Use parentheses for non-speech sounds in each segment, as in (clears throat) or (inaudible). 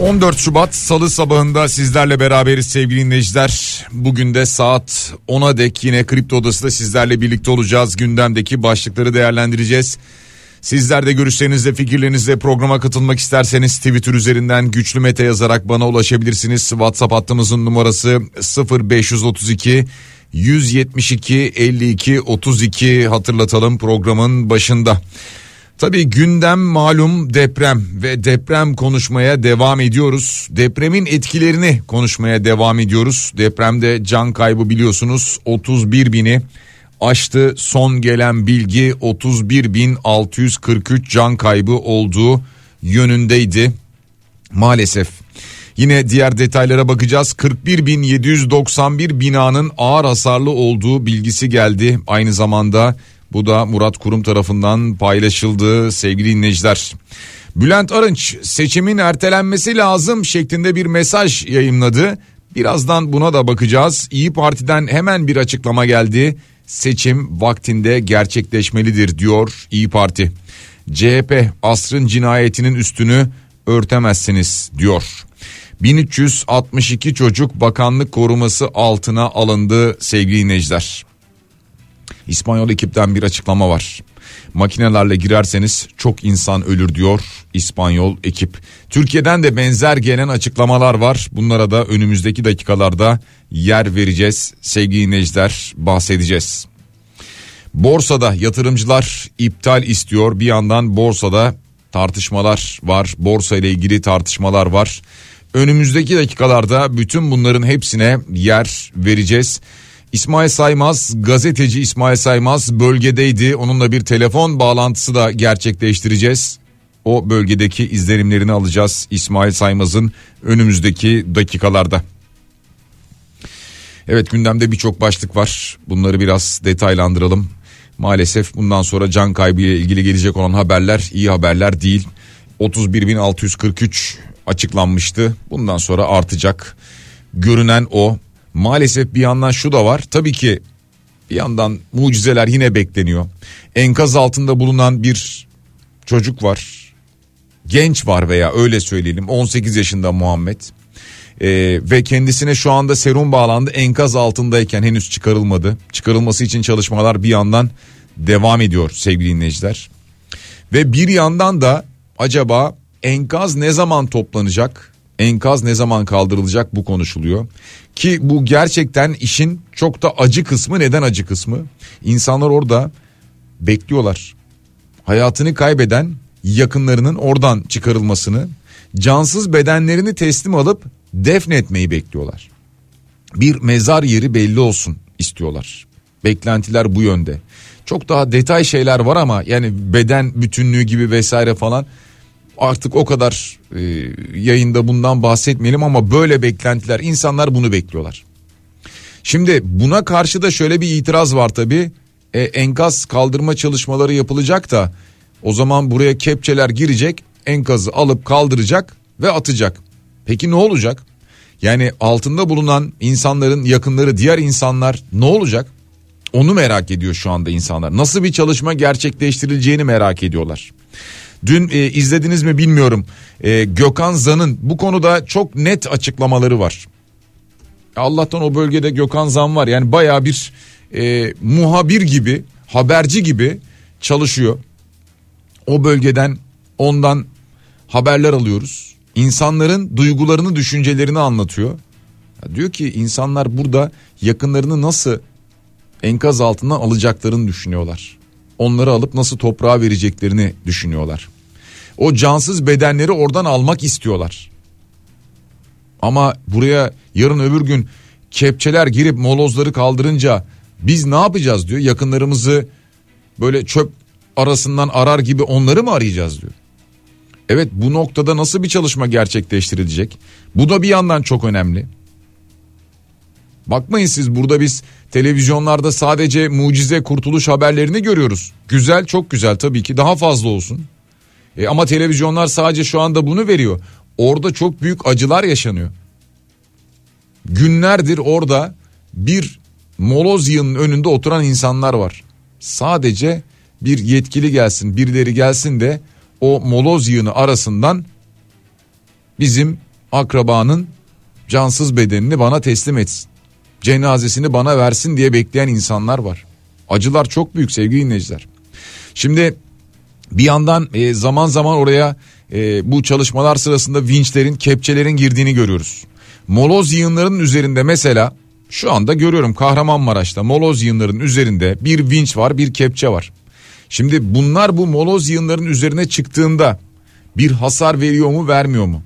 14 Şubat Salı sabahında sizlerle beraberiz sevgili dinleyiciler. Bugün de saat 10'a dek yine Kripto Odası'da sizlerle birlikte olacağız. Gündemdeki başlıkları değerlendireceğiz. Sizler de görüşlerinizle fikirlerinizle programa katılmak isterseniz Twitter üzerinden güçlü mete yazarak bana ulaşabilirsiniz. WhatsApp hattımızın numarası 0532 172 52 32 hatırlatalım programın başında. Tabii gündem malum deprem ve deprem konuşmaya devam ediyoruz. Depremin etkilerini konuşmaya devam ediyoruz. Depremde can kaybı biliyorsunuz 31 bini aştı. Son gelen bilgi 31 bin 643 can kaybı olduğu yönündeydi maalesef. Yine diğer detaylara bakacağız. 41.791 binanın ağır hasarlı olduğu bilgisi geldi. Aynı zamanda bu da Murat Kurum tarafından paylaşıldı sevgili dinleyiciler. Bülent Arınç seçimin ertelenmesi lazım şeklinde bir mesaj yayınladı. Birazdan buna da bakacağız. İyi Parti'den hemen bir açıklama geldi. Seçim vaktinde gerçekleşmelidir diyor İyi Parti. CHP asrın cinayetinin üstünü örtemezsiniz diyor. 1362 çocuk bakanlık koruması altına alındı sevgili dinleyiciler. İspanyol ekipten bir açıklama var. Makinelerle girerseniz çok insan ölür diyor İspanyol ekip. Türkiye'den de benzer gelen açıklamalar var. Bunlara da önümüzdeki dakikalarda yer vereceğiz. Sevgili dinleyiciler bahsedeceğiz. Borsada yatırımcılar iptal istiyor. Bir yandan borsada tartışmalar var. Borsa ile ilgili tartışmalar var. Önümüzdeki dakikalarda bütün bunların hepsine yer vereceğiz. İsmail Saymaz gazeteci İsmail Saymaz bölgedeydi. Onunla bir telefon bağlantısı da gerçekleştireceğiz. O bölgedeki izlenimlerini alacağız İsmail Saymaz'ın önümüzdeki dakikalarda. Evet gündemde birçok başlık var. Bunları biraz detaylandıralım. Maalesef bundan sonra can kaybı ile ilgili gelecek olan haberler iyi haberler değil. 31.643 açıklanmıştı. Bundan sonra artacak. Görünen o. Maalesef bir yandan şu da var. Tabii ki bir yandan mucizeler yine bekleniyor. Enkaz altında bulunan bir çocuk var. Genç var veya öyle söyleyelim 18 yaşında Muhammed. Ee, ve kendisine şu anda serum bağlandı enkaz altındayken henüz çıkarılmadı. Çıkarılması için çalışmalar bir yandan devam ediyor sevgili dinleyiciler. Ve bir yandan da acaba enkaz ne zaman toplanacak? Enkaz ne zaman kaldırılacak bu konuşuluyor. Ki bu gerçekten işin çok da acı kısmı neden acı kısmı? İnsanlar orada bekliyorlar. Hayatını kaybeden yakınlarının oradan çıkarılmasını, cansız bedenlerini teslim alıp defnetmeyi bekliyorlar. Bir mezar yeri belli olsun istiyorlar. Beklentiler bu yönde. Çok daha detay şeyler var ama yani beden bütünlüğü gibi vesaire falan artık o kadar e, yayında bundan bahsetmeyelim ama böyle beklentiler insanlar bunu bekliyorlar. Şimdi buna karşı da şöyle bir itiraz var tabi e, enkaz kaldırma çalışmaları yapılacak da o zaman buraya kepçeler girecek enkazı alıp kaldıracak ve atacak. Peki ne olacak? Yani altında bulunan insanların yakınları diğer insanlar ne olacak? Onu merak ediyor şu anda insanlar. Nasıl bir çalışma gerçekleştirileceğini merak ediyorlar. Dün e, izlediniz mi bilmiyorum. E, Gökhan Zan'ın bu konuda çok net açıklamaları var. Allah'tan o bölgede Gökhan Zan var. Yani baya bir e, muhabir gibi, haberci gibi çalışıyor. O bölgeden ondan haberler alıyoruz. İnsanların duygularını, düşüncelerini anlatıyor. Ya diyor ki insanlar burada yakınlarını nasıl enkaz altından alacaklarını düşünüyorlar onları alıp nasıl toprağa vereceklerini düşünüyorlar. O cansız bedenleri oradan almak istiyorlar. Ama buraya yarın öbür gün kepçeler girip molozları kaldırınca biz ne yapacağız diyor. Yakınlarımızı böyle çöp arasından arar gibi onları mı arayacağız diyor. Evet bu noktada nasıl bir çalışma gerçekleştirilecek? Bu da bir yandan çok önemli. Bakmayın siz burada biz televizyonlarda sadece mucize kurtuluş haberlerini görüyoruz. Güzel çok güzel tabii ki daha fazla olsun. E ama televizyonlar sadece şu anda bunu veriyor. Orada çok büyük acılar yaşanıyor. Günlerdir orada bir moloz yığının önünde oturan insanlar var. Sadece bir yetkili gelsin birileri gelsin de o moloz yığını arasından bizim akrabanın cansız bedenini bana teslim etsin. Cenazesini bana versin diye bekleyen insanlar var. Acılar çok büyük sevgili dinleyiciler. Şimdi bir yandan e, zaman zaman oraya e, bu çalışmalar sırasında vinçlerin, kepçelerin girdiğini görüyoruz. Moloz yığınlarının üzerinde mesela şu anda görüyorum Kahramanmaraş'ta moloz yığınların üzerinde bir vinç var bir kepçe var. Şimdi bunlar bu moloz yığınların üzerine çıktığında bir hasar veriyor mu vermiyor mu?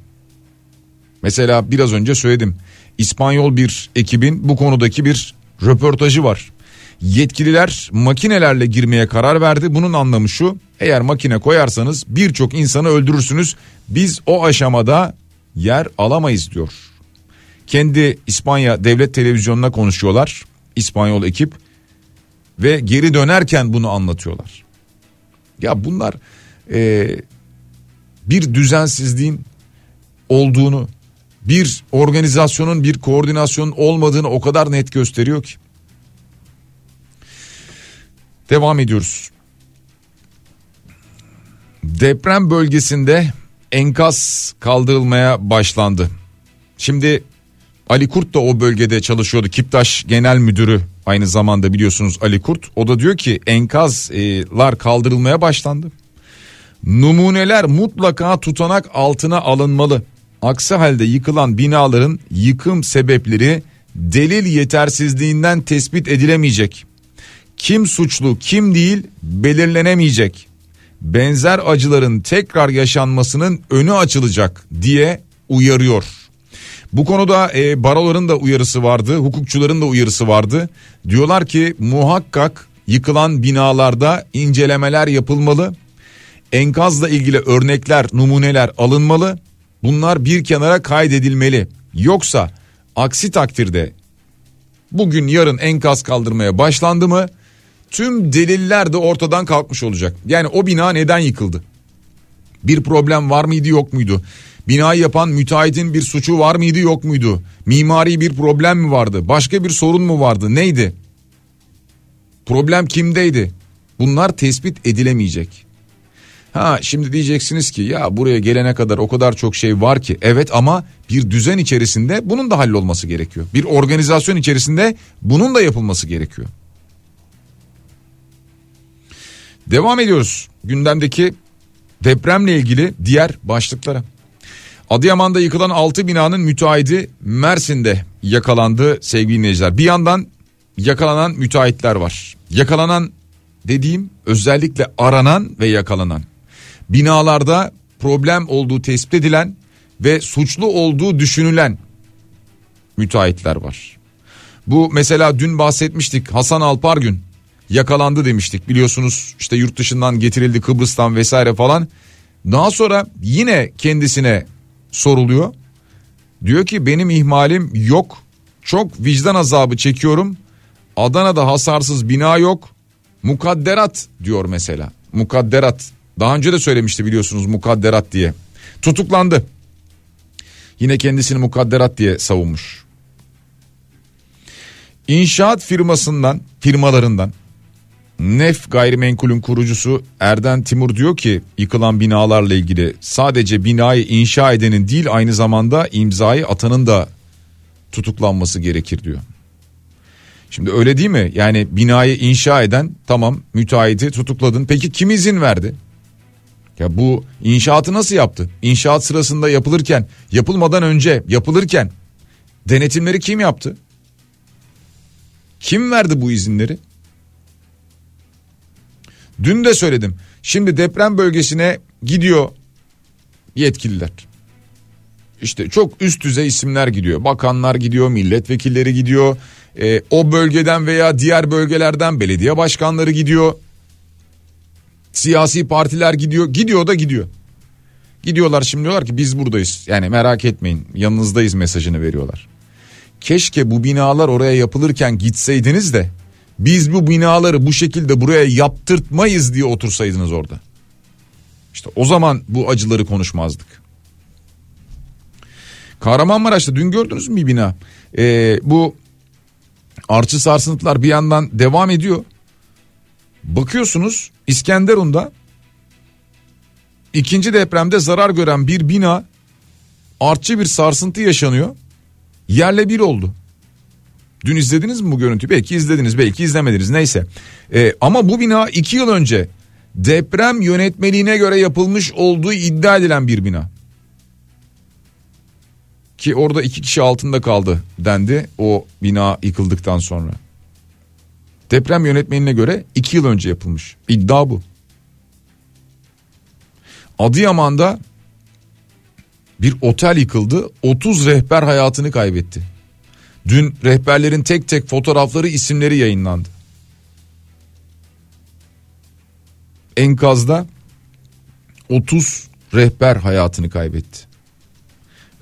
Mesela biraz önce söyledim. İspanyol bir ekibin bu konudaki bir röportajı var. Yetkililer makinelerle girmeye karar verdi. Bunun anlamı şu. Eğer makine koyarsanız birçok insanı öldürürsünüz. Biz o aşamada yer alamayız diyor. Kendi İspanya devlet televizyonuna konuşuyorlar. İspanyol ekip ve geri dönerken bunu anlatıyorlar. Ya bunlar e, bir düzensizliğin olduğunu, bir organizasyonun, bir koordinasyonun olmadığını o kadar net gösteriyor ki. Devam ediyoruz. Deprem bölgesinde enkaz kaldırılmaya başlandı. Şimdi Ali Kurt da o bölgede çalışıyordu. Kiptaş Genel Müdürü aynı zamanda biliyorsunuz Ali Kurt. O da diyor ki enkazlar kaldırılmaya başlandı. Numuneler mutlaka tutanak altına alınmalı. Aksi halde yıkılan binaların yıkım sebepleri delil yetersizliğinden tespit edilemeyecek. Kim suçlu kim değil belirlenemeyecek. Benzer acıların tekrar yaşanmasının önü açılacak diye uyarıyor. Bu konuda e, baroların da uyarısı vardı, hukukçuların da uyarısı vardı. Diyorlar ki muhakkak yıkılan binalarda incelemeler yapılmalı. Enkazla ilgili örnekler, numuneler alınmalı. Bunlar bir kenara kaydedilmeli. Yoksa aksi takdirde bugün yarın enkaz kaldırmaya başlandı mı tüm deliller de ortadan kalkmış olacak. Yani o bina neden yıkıldı? Bir problem var mıydı yok muydu? Binayı yapan müteahhitin bir suçu var mıydı yok muydu? Mimari bir problem mi vardı? Başka bir sorun mu vardı? Neydi? Problem kimdeydi? Bunlar tespit edilemeyecek. Ha şimdi diyeceksiniz ki ya buraya gelene kadar o kadar çok şey var ki evet ama bir düzen içerisinde bunun da hallolması gerekiyor. Bir organizasyon içerisinde bunun da yapılması gerekiyor. Devam ediyoruz gündemdeki depremle ilgili diğer başlıklara. Adıyaman'da yıkılan 6 binanın müteahhidi Mersin'de yakalandı sevgili dinleyiciler. Bir yandan yakalanan müteahhitler var. Yakalanan dediğim özellikle aranan ve yakalanan. Binalarda problem olduğu tespit edilen ve suçlu olduğu düşünülen müteahhitler var. Bu mesela dün bahsetmiştik Hasan Alpargün yakalandı demiştik biliyorsunuz işte yurt dışından getirildi Kıbrıs'tan vesaire falan. Daha sonra yine kendisine soruluyor. Diyor ki benim ihmalim yok. Çok vicdan azabı çekiyorum. Adana'da hasarsız bina yok. Mukadderat diyor mesela. Mukadderat. Daha önce de söylemişti biliyorsunuz mukadderat diye. Tutuklandı. Yine kendisini mukadderat diye savunmuş. İnşaat firmasından, firmalarından Nef gayrimenkulün kurucusu Erden Timur diyor ki yıkılan binalarla ilgili sadece binayı inşa edenin değil aynı zamanda imzayı atanın da tutuklanması gerekir diyor. Şimdi öyle değil mi? Yani binayı inşa eden tamam müteahhiti tutukladın. Peki kim izin verdi? Ya bu inşaatı nasıl yaptı? İnşaat sırasında yapılırken, yapılmadan önce, yapılırken denetimleri kim yaptı? Kim verdi bu izinleri? Dün de söyledim. Şimdi deprem bölgesine gidiyor yetkililer. İşte çok üst düzey isimler gidiyor. Bakanlar gidiyor, milletvekilleri gidiyor. E, o bölgeden veya diğer bölgelerden belediye başkanları gidiyor. Siyasi partiler gidiyor. Gidiyor da gidiyor. Gidiyorlar şimdi diyorlar ki biz buradayız. Yani merak etmeyin yanınızdayız mesajını veriyorlar. Keşke bu binalar oraya yapılırken gitseydiniz de biz bu binaları bu şekilde buraya yaptırtmayız diye otursaydınız orada. İşte o zaman bu acıları konuşmazdık. Kahramanmaraş'ta dün gördünüz mü bir bina? Ee, bu artçı sarsıntılar bir yandan devam ediyor. Bakıyorsunuz İskenderun'da ikinci depremde zarar gören bir bina artçı bir sarsıntı yaşanıyor. Yerle bir oldu. Dün izlediniz mi bu görüntüyü? Belki izlediniz belki izlemediniz neyse. Ee, ama bu bina iki yıl önce deprem yönetmeliğine göre yapılmış olduğu iddia edilen bir bina. Ki orada iki kişi altında kaldı dendi o bina yıkıldıktan sonra. Deprem yönetmeliğine göre iki yıl önce yapılmış. İddia bu. Adıyaman'da bir otel yıkıldı. 30 rehber hayatını kaybetti. Dün rehberlerin tek tek fotoğrafları isimleri yayınlandı. Enkazda 30 rehber hayatını kaybetti.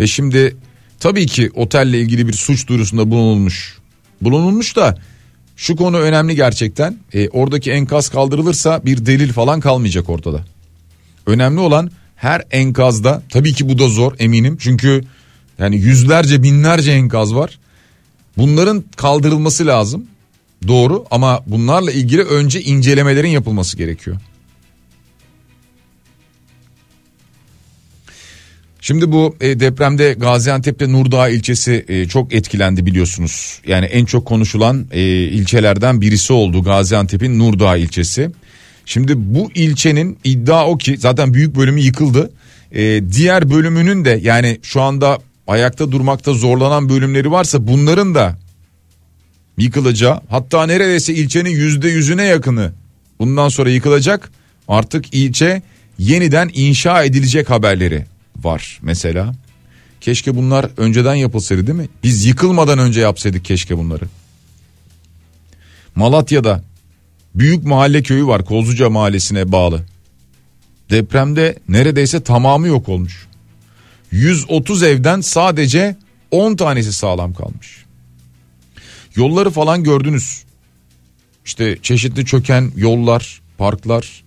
Ve şimdi tabii ki otelle ilgili bir suç duyurusunda bulunulmuş. Bulunulmuş da şu konu önemli gerçekten. E, oradaki enkaz kaldırılırsa bir delil falan kalmayacak ortada. Önemli olan her enkazda tabii ki bu da zor eminim. Çünkü yani yüzlerce binlerce enkaz var. Bunların kaldırılması lazım. Doğru ama bunlarla ilgili önce incelemelerin yapılması gerekiyor. Şimdi bu e, depremde Gaziantep'te Nurdağ ilçesi e, çok etkilendi biliyorsunuz. Yani en çok konuşulan e, ilçelerden birisi oldu Gaziantep'in Nurdağ ilçesi. Şimdi bu ilçenin iddia o ki zaten büyük bölümü yıkıldı. Diğer bölümünün de yani şu anda ayakta durmakta zorlanan bölümleri varsa bunların da yıkılacağı hatta neredeyse ilçenin yüzde yüzüne yakını bundan sonra yıkılacak artık ilçe yeniden inşa edilecek haberleri var mesela. Keşke bunlar önceden yapılsaydı değil mi? Biz yıkılmadan önce yapsaydık keşke bunları. Malatya'da büyük mahalle köyü var Kozluca mahallesine bağlı. Depremde neredeyse tamamı yok olmuş. 130 evden sadece 10 tanesi sağlam kalmış. Yolları falan gördünüz. İşte çeşitli çöken yollar, parklar,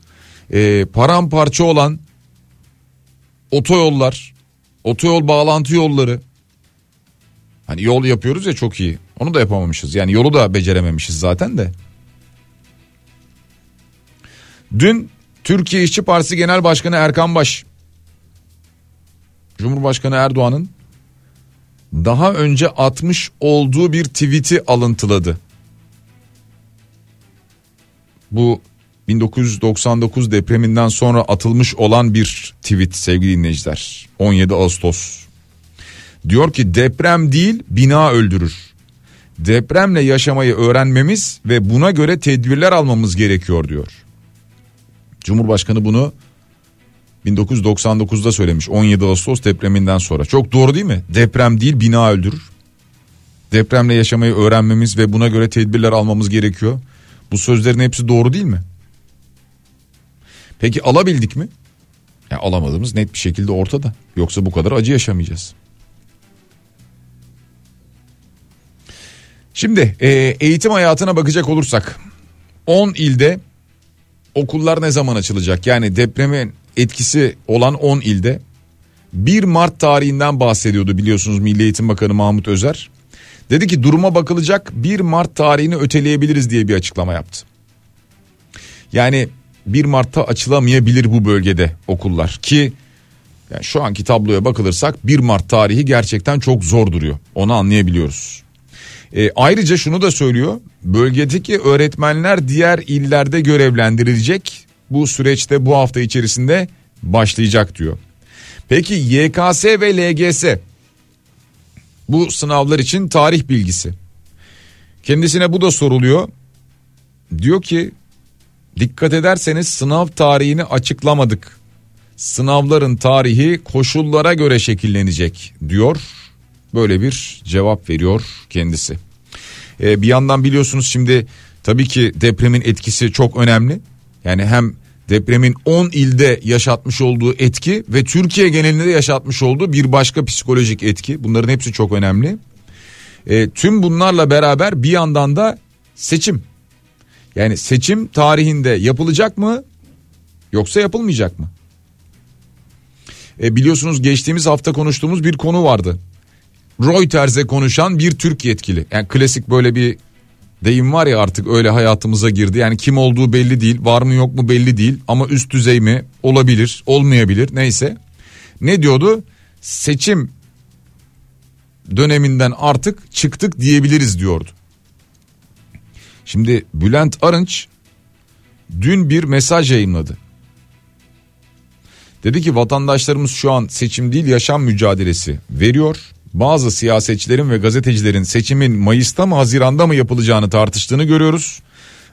e, paramparça olan otoyollar, otoyol bağlantı yolları. Hani yol yapıyoruz ya çok iyi. Onu da yapamamışız. Yani yolu da becerememişiz zaten de. Dün Türkiye İşçi Partisi Genel Başkanı Erkan Baş Cumhurbaşkanı Erdoğan'ın daha önce atmış olduğu bir tweet'i alıntıladı. Bu 1999 depreminden sonra atılmış olan bir tweet sevgili dinleyiciler. 17 Ağustos. Diyor ki deprem değil bina öldürür. Depremle yaşamayı öğrenmemiz ve buna göre tedbirler almamız gerekiyor diyor. Cumhurbaşkanı bunu 1999'da söylemiş 17 Ağustos depreminden sonra. Çok doğru değil mi? Deprem değil bina öldürür. Depremle yaşamayı öğrenmemiz ve buna göre tedbirler almamız gerekiyor. Bu sözlerin hepsi doğru değil mi? Peki alabildik mi? Ya alamadığımız net bir şekilde ortada. Yoksa bu kadar acı yaşamayacağız. Şimdi e, eğitim hayatına bakacak olursak 10 ilde okullar ne zaman açılacak? Yani depremin etkisi olan 10 ilde 1 Mart tarihinden bahsediyordu biliyorsunuz Milli Eğitim Bakanı Mahmut Özer. Dedi ki duruma bakılacak 1 Mart tarihini öteleyebiliriz diye bir açıklama yaptı. Yani 1 Mart'ta açılamayabilir bu bölgede okullar ki yani şu anki tabloya bakılırsak 1 Mart tarihi gerçekten çok zor duruyor. Onu anlayabiliyoruz. E, ayrıca şunu da söylüyor. Bölgedeki öğretmenler diğer illerde görevlendirilecek. Bu süreçte bu hafta içerisinde başlayacak diyor. Peki YKS ve LGS bu sınavlar için tarih bilgisi. Kendisine bu da soruluyor. Diyor ki dikkat ederseniz sınav tarihini açıklamadık. Sınavların tarihi koşullara göre şekillenecek diyor. Böyle bir cevap veriyor kendisi. Ee, bir yandan biliyorsunuz şimdi tabii ki depremin etkisi çok önemli. Yani hem Depremin 10 ilde yaşatmış olduğu etki ve Türkiye genelinde yaşatmış olduğu bir başka psikolojik etki. Bunların hepsi çok önemli. E, tüm bunlarla beraber bir yandan da seçim. Yani seçim tarihinde yapılacak mı yoksa yapılmayacak mı? E, biliyorsunuz geçtiğimiz hafta konuştuğumuz bir konu vardı. Reuters'e konuşan bir Türk yetkili. Yani klasik böyle bir deyim var ya artık öyle hayatımıza girdi. Yani kim olduğu belli değil, var mı yok mu belli değil ama üst düzey mi olabilir, olmayabilir neyse. Ne diyordu? Seçim döneminden artık çıktık diyebiliriz diyordu. Şimdi Bülent Arınç dün bir mesaj yayınladı. Dedi ki vatandaşlarımız şu an seçim değil yaşam mücadelesi veriyor. Bazı siyasetçilerin ve gazetecilerin seçimin Mayıs'ta mı Haziran'da mı yapılacağını tartıştığını görüyoruz.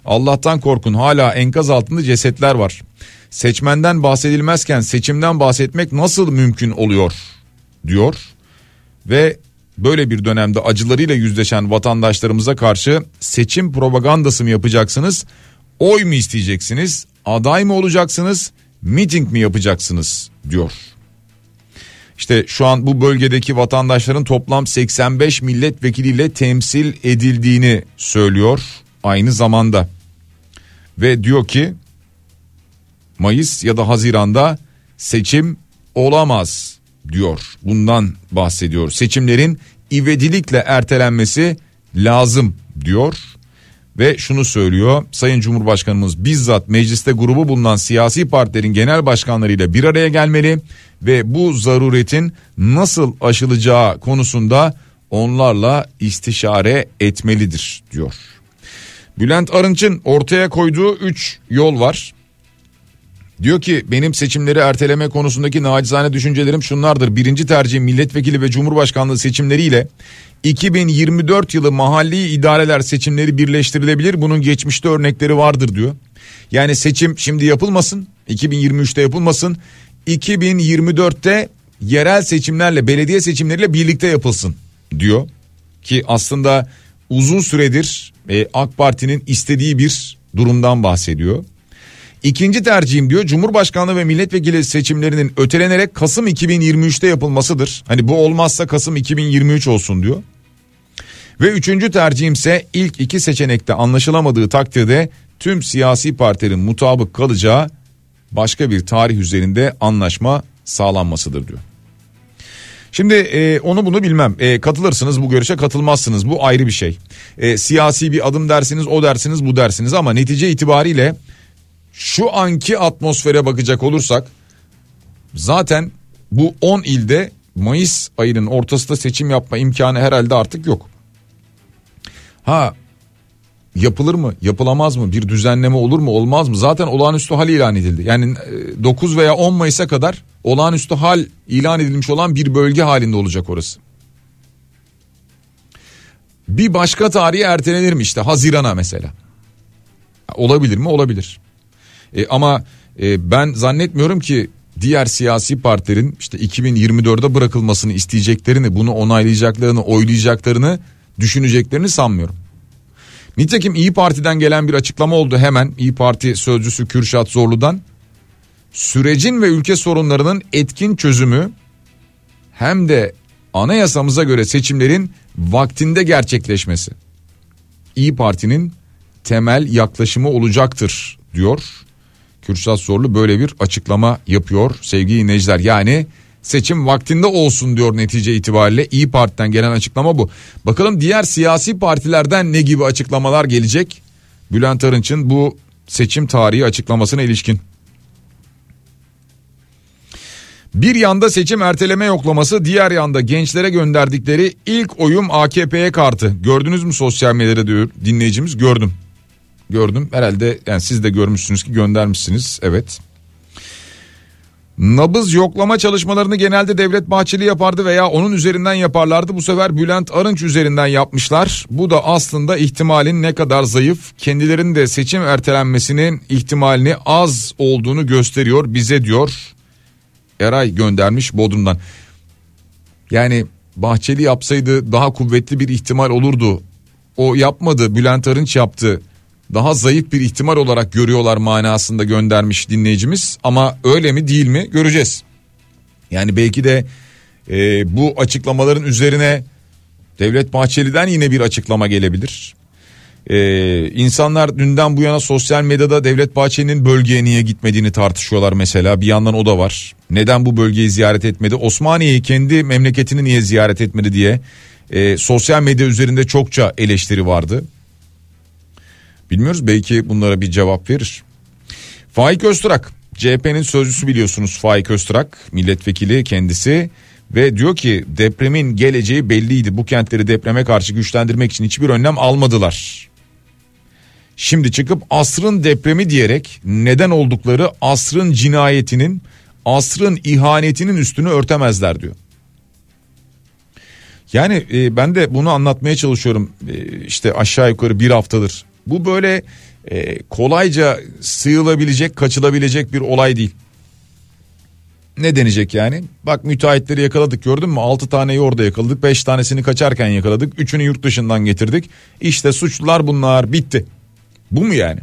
Allah'tan korkun hala enkaz altında cesetler var. Seçmenden bahsedilmezken seçimden bahsetmek nasıl mümkün oluyor diyor. Ve böyle bir dönemde acılarıyla yüzleşen vatandaşlarımıza karşı seçim propagandası mı yapacaksınız? Oy mu isteyeceksiniz? Aday mı olacaksınız? Miting mi yapacaksınız diyor. İşte şu an bu bölgedeki vatandaşların toplam 85 milletvekiliyle temsil edildiğini söylüyor aynı zamanda. Ve diyor ki Mayıs ya da Haziran'da seçim olamaz diyor. Bundan bahsediyor. Seçimlerin ivedilikle ertelenmesi lazım diyor. Ve şunu söylüyor Sayın Cumhurbaşkanımız bizzat mecliste grubu bulunan siyasi partilerin genel başkanlarıyla bir araya gelmeli ve bu zaruretin nasıl aşılacağı konusunda onlarla istişare etmelidir diyor. Bülent Arınç'ın ortaya koyduğu 3 yol var. Diyor ki benim seçimleri erteleme konusundaki nacizane düşüncelerim şunlardır. Birinci tercih milletvekili ve cumhurbaşkanlığı seçimleriyle 2024 yılı mahalli idareler seçimleri birleştirilebilir. Bunun geçmişte örnekleri vardır diyor. Yani seçim şimdi yapılmasın 2023'te yapılmasın 2024'te yerel seçimlerle belediye seçimleriyle birlikte yapılsın diyor. Ki aslında uzun süredir e, AK Parti'nin istediği bir durumdan bahsediyor. İkinci tercihim diyor Cumhurbaşkanlığı ve milletvekili seçimlerinin ötelenerek Kasım 2023'te yapılmasıdır. Hani bu olmazsa Kasım 2023 olsun diyor. Ve üçüncü tercihimse ilk iki seçenekte anlaşılamadığı takdirde tüm siyasi partilerin mutabık kalacağı başka bir tarih üzerinde anlaşma sağlanmasıdır diyor. Şimdi e, onu bunu bilmem. E, katılırsınız bu görüşe katılmazsınız. Bu ayrı bir şey. E, siyasi bir adım dersiniz o dersiniz bu dersiniz ama netice itibariyle şu anki atmosfere bakacak olursak zaten bu 10 ilde Mayıs ayının ortasında seçim yapma imkanı herhalde artık yok. Ha yapılır mı yapılamaz mı bir düzenleme olur mu olmaz mı zaten olağanüstü hal ilan edildi. Yani 9 e, veya 10 Mayıs'a kadar olağanüstü hal ilan edilmiş olan bir bölge halinde olacak orası. Bir başka tarihi ertelenir mi işte Haziran'a mesela. Olabilir mi? Olabilir. E, ama e, ben zannetmiyorum ki diğer siyasi partilerin işte 2024'de bırakılmasını isteyeceklerini, bunu onaylayacaklarını, oylayacaklarını düşüneceklerini sanmıyorum. Nitekim İyi Parti'den gelen bir açıklama oldu hemen İyi Parti sözcüsü Kürşat Zorlu'dan. Sürecin ve ülke sorunlarının etkin çözümü hem de anayasamıza göre seçimlerin vaktinde gerçekleşmesi. İyi Parti'nin temel yaklaşımı olacaktır diyor. Kürşat Zorlu böyle bir açıklama yapıyor sevgili dinleyiciler. Yani seçim vaktinde olsun diyor netice itibariyle İyi Parti'den gelen açıklama bu. Bakalım diğer siyasi partilerden ne gibi açıklamalar gelecek? Bülent Arınç'ın bu seçim tarihi açıklamasına ilişkin. Bir yanda seçim erteleme yoklaması diğer yanda gençlere gönderdikleri ilk oyum AKP'ye kartı. Gördünüz mü sosyal medyada diyor dinleyicimiz gördüm. Gördüm herhalde yani siz de görmüşsünüz ki göndermişsiniz evet. Nabız yoklama çalışmalarını genelde Devlet Bahçeli yapardı veya onun üzerinden yaparlardı. Bu sefer Bülent Arınç üzerinden yapmışlar. Bu da aslında ihtimalin ne kadar zayıf, kendilerinin de seçim ertelenmesinin ihtimalini az olduğunu gösteriyor bize diyor. Eray göndermiş Bodrum'dan. Yani Bahçeli yapsaydı daha kuvvetli bir ihtimal olurdu. O yapmadı Bülent Arınç yaptı daha zayıf bir ihtimal olarak görüyorlar manasında göndermiş dinleyicimiz ama öyle mi değil mi göreceğiz. Yani belki de e, bu açıklamaların üzerine Devlet Bahçeli'den yine bir açıklama gelebilir. Ee, insanlar dünden bu yana sosyal medyada Devlet Bahçeli'nin bölgeye niye gitmediğini tartışıyorlar mesela. Bir yandan o da var. Neden bu bölgeyi ziyaret etmedi? Osmaniye'yi kendi memleketini niye ziyaret etmedi diye e, sosyal medya üzerinde çokça eleştiri vardı. Bilmiyoruz belki bunlara bir cevap verir. Faik Öztürk CHP'nin sözcüsü biliyorsunuz Faik Öztürk milletvekili kendisi ve diyor ki depremin geleceği belliydi. Bu kentleri depreme karşı güçlendirmek için hiçbir önlem almadılar. Şimdi çıkıp asrın depremi diyerek neden oldukları asrın cinayetinin, asrın ihanetinin üstünü örtemezler diyor. Yani e, ben de bunu anlatmaya çalışıyorum e, işte aşağı yukarı bir haftadır. Bu böyle e, kolayca sığılabilecek, kaçılabilecek bir olay değil. Ne denecek yani? Bak müteahhitleri yakaladık gördün mü? 6 taneyi orada yakaladık. 5 tanesini kaçarken yakaladık. 3'ünü yurt dışından getirdik. İşte suçlular bunlar bitti. Bu mu yani?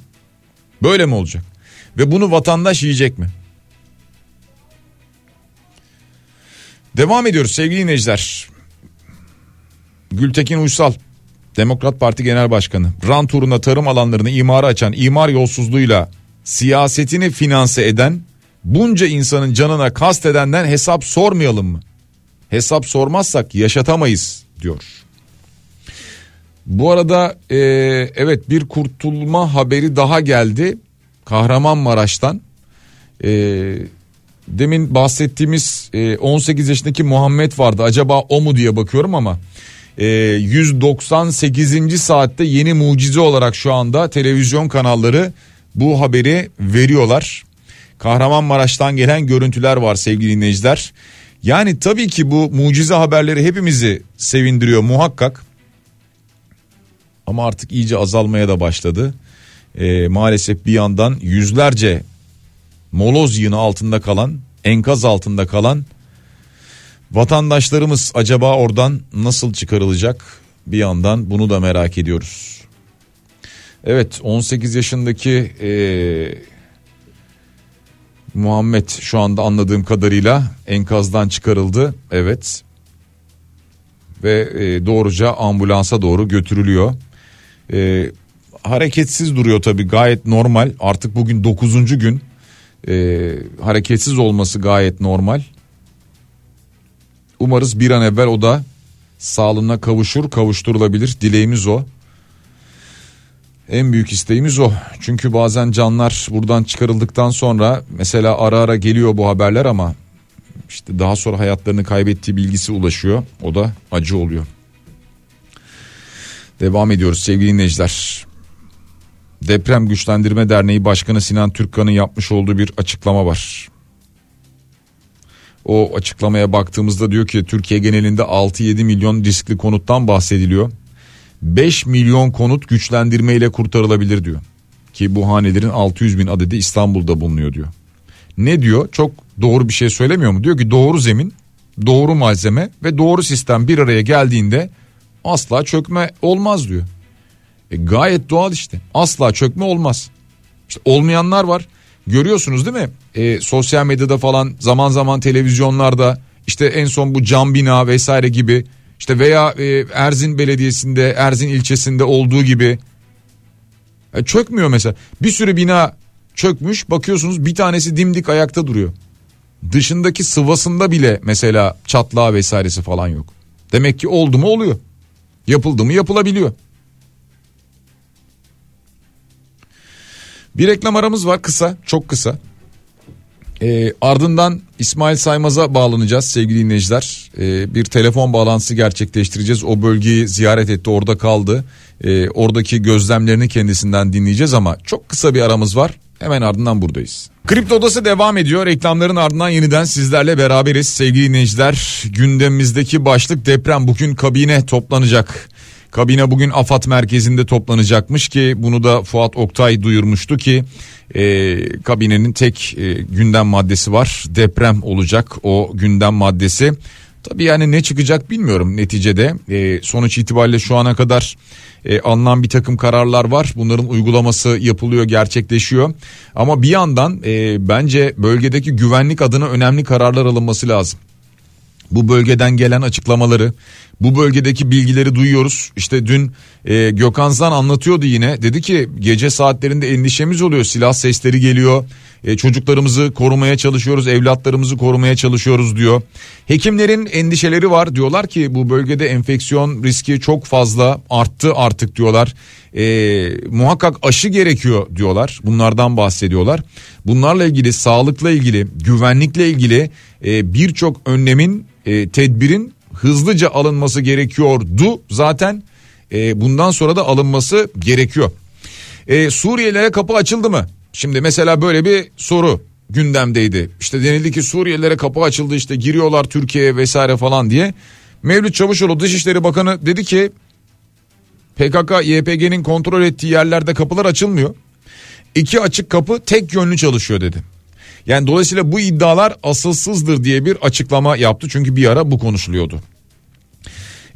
Böyle mi olacak? Ve bunu vatandaş yiyecek mi? Devam ediyoruz sevgili dinleyiciler. Gültekin Uysal Demokrat Parti Genel Başkanı rant uğruna tarım alanlarını imara açan imar yolsuzluğuyla siyasetini finanse eden bunca insanın canına kast edenden hesap sormayalım mı? Hesap sormazsak yaşatamayız diyor. Bu arada e, evet bir kurtulma haberi daha geldi Kahramanmaraş'tan. E, demin bahsettiğimiz e, 18 yaşındaki Muhammed vardı acaba o mu diye bakıyorum ama e, 198. saatte yeni mucize olarak şu anda televizyon kanalları bu haberi veriyorlar. Kahramanmaraş'tan gelen görüntüler var sevgili dinleyiciler. Yani tabii ki bu mucize haberleri hepimizi sevindiriyor muhakkak. Ama artık iyice azalmaya da başladı. Ee, maalesef bir yandan yüzlerce moloz yığını altında kalan, enkaz altında kalan vatandaşlarımız acaba oradan nasıl çıkarılacak? Bir yandan bunu da merak ediyoruz. Evet 18 yaşındaki e, Muhammed şu anda anladığım kadarıyla enkazdan çıkarıldı. Evet. Ve e, doğruca ambulansa doğru götürülüyor. E, hareketsiz duruyor tabii gayet normal. Artık bugün 9. gün. E, hareketsiz olması gayet normal. Umarız bir an evvel o da sağlığına kavuşur, kavuşturulabilir. Dileğimiz o. En büyük isteğimiz o. Çünkü bazen canlar buradan çıkarıldıktan sonra mesela ara ara geliyor bu haberler ama işte daha sonra hayatlarını kaybettiği bilgisi ulaşıyor. O da acı oluyor. Devam ediyoruz sevgili dinleyiciler. Deprem Güçlendirme Derneği Başkanı Sinan Türkkan'ın yapmış olduğu bir açıklama var. O açıklamaya baktığımızda diyor ki Türkiye genelinde 6-7 milyon riskli konuttan bahsediliyor. 5 milyon konut güçlendirme ile kurtarılabilir diyor. Ki bu hanelerin 600 bin adedi İstanbul'da bulunuyor diyor. Ne diyor? Çok doğru bir şey söylemiyor mu? Diyor ki doğru zemin, doğru malzeme ve doğru sistem bir araya geldiğinde asla çökme olmaz diyor. E gayet doğal işte. Asla çökme olmaz. İşte olmayanlar var. Görüyorsunuz değil mi? E, sosyal medyada falan zaman zaman televizyonlarda işte en son bu cam bina vesaire gibi işte veya e, Erzin Belediyesi'nde Erzin ilçesinde olduğu gibi e, çökmüyor mesela. Bir sürü bina çökmüş bakıyorsunuz bir tanesi dimdik ayakta duruyor. Dışındaki sıvasında bile mesela çatlağı vesairesi falan yok. Demek ki oldu mu oluyor. Yapıldı mı yapılabiliyor. Bir reklam aramız var kısa çok kısa. E, ardından İsmail Saymaz'a bağlanacağız sevgili dinleyiciler. E, bir telefon bağlantısı gerçekleştireceğiz. O bölgeyi ziyaret etti orada kaldı. E, oradaki gözlemlerini kendisinden dinleyeceğiz ama çok kısa bir aramız var. Hemen ardından buradayız. Kripto Odası devam ediyor. Reklamların ardından yeniden sizlerle beraberiz. Sevgili dinleyiciler gündemimizdeki başlık deprem. Bugün kabine toplanacak. Kabine bugün AFAD merkezinde toplanacakmış ki bunu da Fuat Oktay duyurmuştu ki e, kabinenin tek e, gündem maddesi var deprem olacak o gündem maddesi Tabii yani ne çıkacak bilmiyorum neticede. E, sonuç itibariyle şu ana kadar e, alınan bir takım kararlar var. Bunların uygulaması yapılıyor, gerçekleşiyor. Ama bir yandan e, bence bölgedeki güvenlik adına önemli kararlar alınması lazım. Bu bölgeden gelen açıklamaları, bu bölgedeki bilgileri duyuyoruz. İşte dün e, Gökhan Zan anlatıyordu yine. Dedi ki gece saatlerinde endişemiz oluyor. Silah sesleri geliyor. E, çocuklarımızı korumaya çalışıyoruz, evlatlarımızı korumaya çalışıyoruz diyor. Hekimlerin endişeleri var. Diyorlar ki bu bölgede enfeksiyon riski çok fazla arttı artık diyorlar. E, muhakkak aşı gerekiyor diyorlar. Bunlardan bahsediyorlar. Bunlarla ilgili, sağlıkla ilgili, güvenlikle ilgili e, birçok önlemin, e, tedbirin hızlıca alınması gerekiyordu zaten. E, bundan sonra da alınması gerekiyor. E, Suriyelilere kapı açıldı mı? Şimdi mesela böyle bir soru gündemdeydi. İşte denildi ki Suriyelilere kapı açıldı işte giriyorlar Türkiye'ye vesaire falan diye. Mevlüt Çavuşoğlu Dışişleri Bakanı dedi ki PKK YPG'nin kontrol ettiği yerlerde kapılar açılmıyor. İki açık kapı tek yönlü çalışıyor dedi. Yani dolayısıyla bu iddialar asılsızdır diye bir açıklama yaptı. Çünkü bir ara bu konuşuluyordu.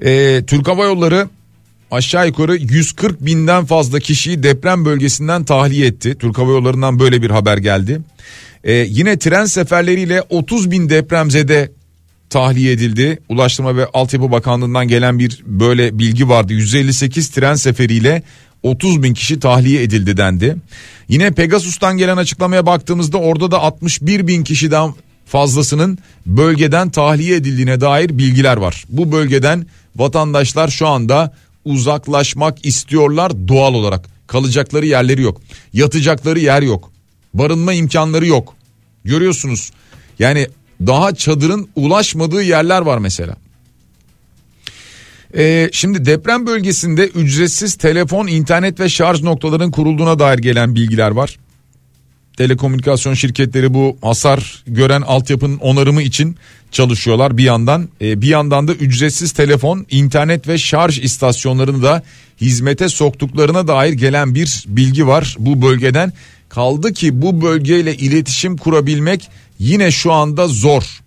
Ee, Türk Hava Yolları aşağı yukarı 140 binden fazla kişiyi deprem bölgesinden tahliye etti. Türk Hava Yolları'ndan böyle bir haber geldi. Ee, yine tren seferleriyle 30 bin depremzede tahliye edildi. Ulaştırma ve Altyapı Bakanlığı'ndan gelen bir böyle bilgi vardı. 158 tren seferiyle 30 bin kişi tahliye edildi dendi. Yine Pegasus'tan gelen açıklamaya baktığımızda orada da 61 bin kişiden fazlasının bölgeden tahliye edildiğine dair bilgiler var. Bu bölgeden vatandaşlar şu anda uzaklaşmak istiyorlar doğal olarak. Kalacakları yerleri yok. Yatacakları yer yok. Barınma imkanları yok. Görüyorsunuz. Yani daha çadırın ulaşmadığı yerler var mesela. Ee, şimdi deprem bölgesinde ücretsiz telefon, internet ve şarj noktalarının kurulduğuna dair gelen bilgiler var. Telekomünikasyon şirketleri bu hasar gören altyapının onarımı için çalışıyorlar bir yandan. Ee, bir yandan da ücretsiz telefon, internet ve şarj istasyonlarını da hizmete soktuklarına dair gelen bir bilgi var bu bölgeden. Kaldı ki bu bölgeyle iletişim kurabilmek yine şu anda zor.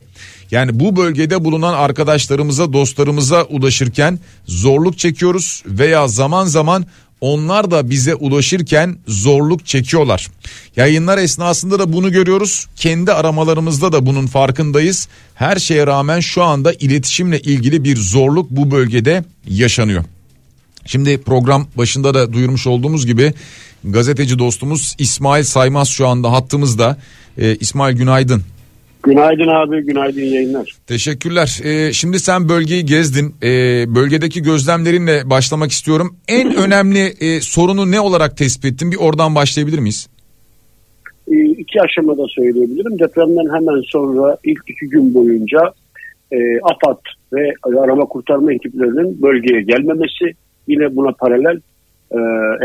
Yani bu bölgede bulunan arkadaşlarımıza, dostlarımıza ulaşırken zorluk çekiyoruz veya zaman zaman onlar da bize ulaşırken zorluk çekiyorlar. Yayınlar esnasında da bunu görüyoruz. Kendi aramalarımızda da bunun farkındayız. Her şeye rağmen şu anda iletişimle ilgili bir zorluk bu bölgede yaşanıyor. Şimdi program başında da duyurmuş olduğumuz gibi gazeteci dostumuz İsmail Saymaz şu anda hattımızda. Ee, İsmail günaydın. Günaydın abi, günaydın yayınlar. Teşekkürler. Ee, şimdi sen bölgeyi gezdin. Ee, bölgedeki gözlemlerinle başlamak istiyorum. En (laughs) önemli e, sorunu ne olarak tespit ettin? Bir oradan başlayabilir miyiz? Ee, iki aşamada söyleyebilirim. Depremden hemen sonra ilk iki gün boyunca e, AFAD ve arama kurtarma ekiplerinin bölgeye gelmemesi yine buna paralel e,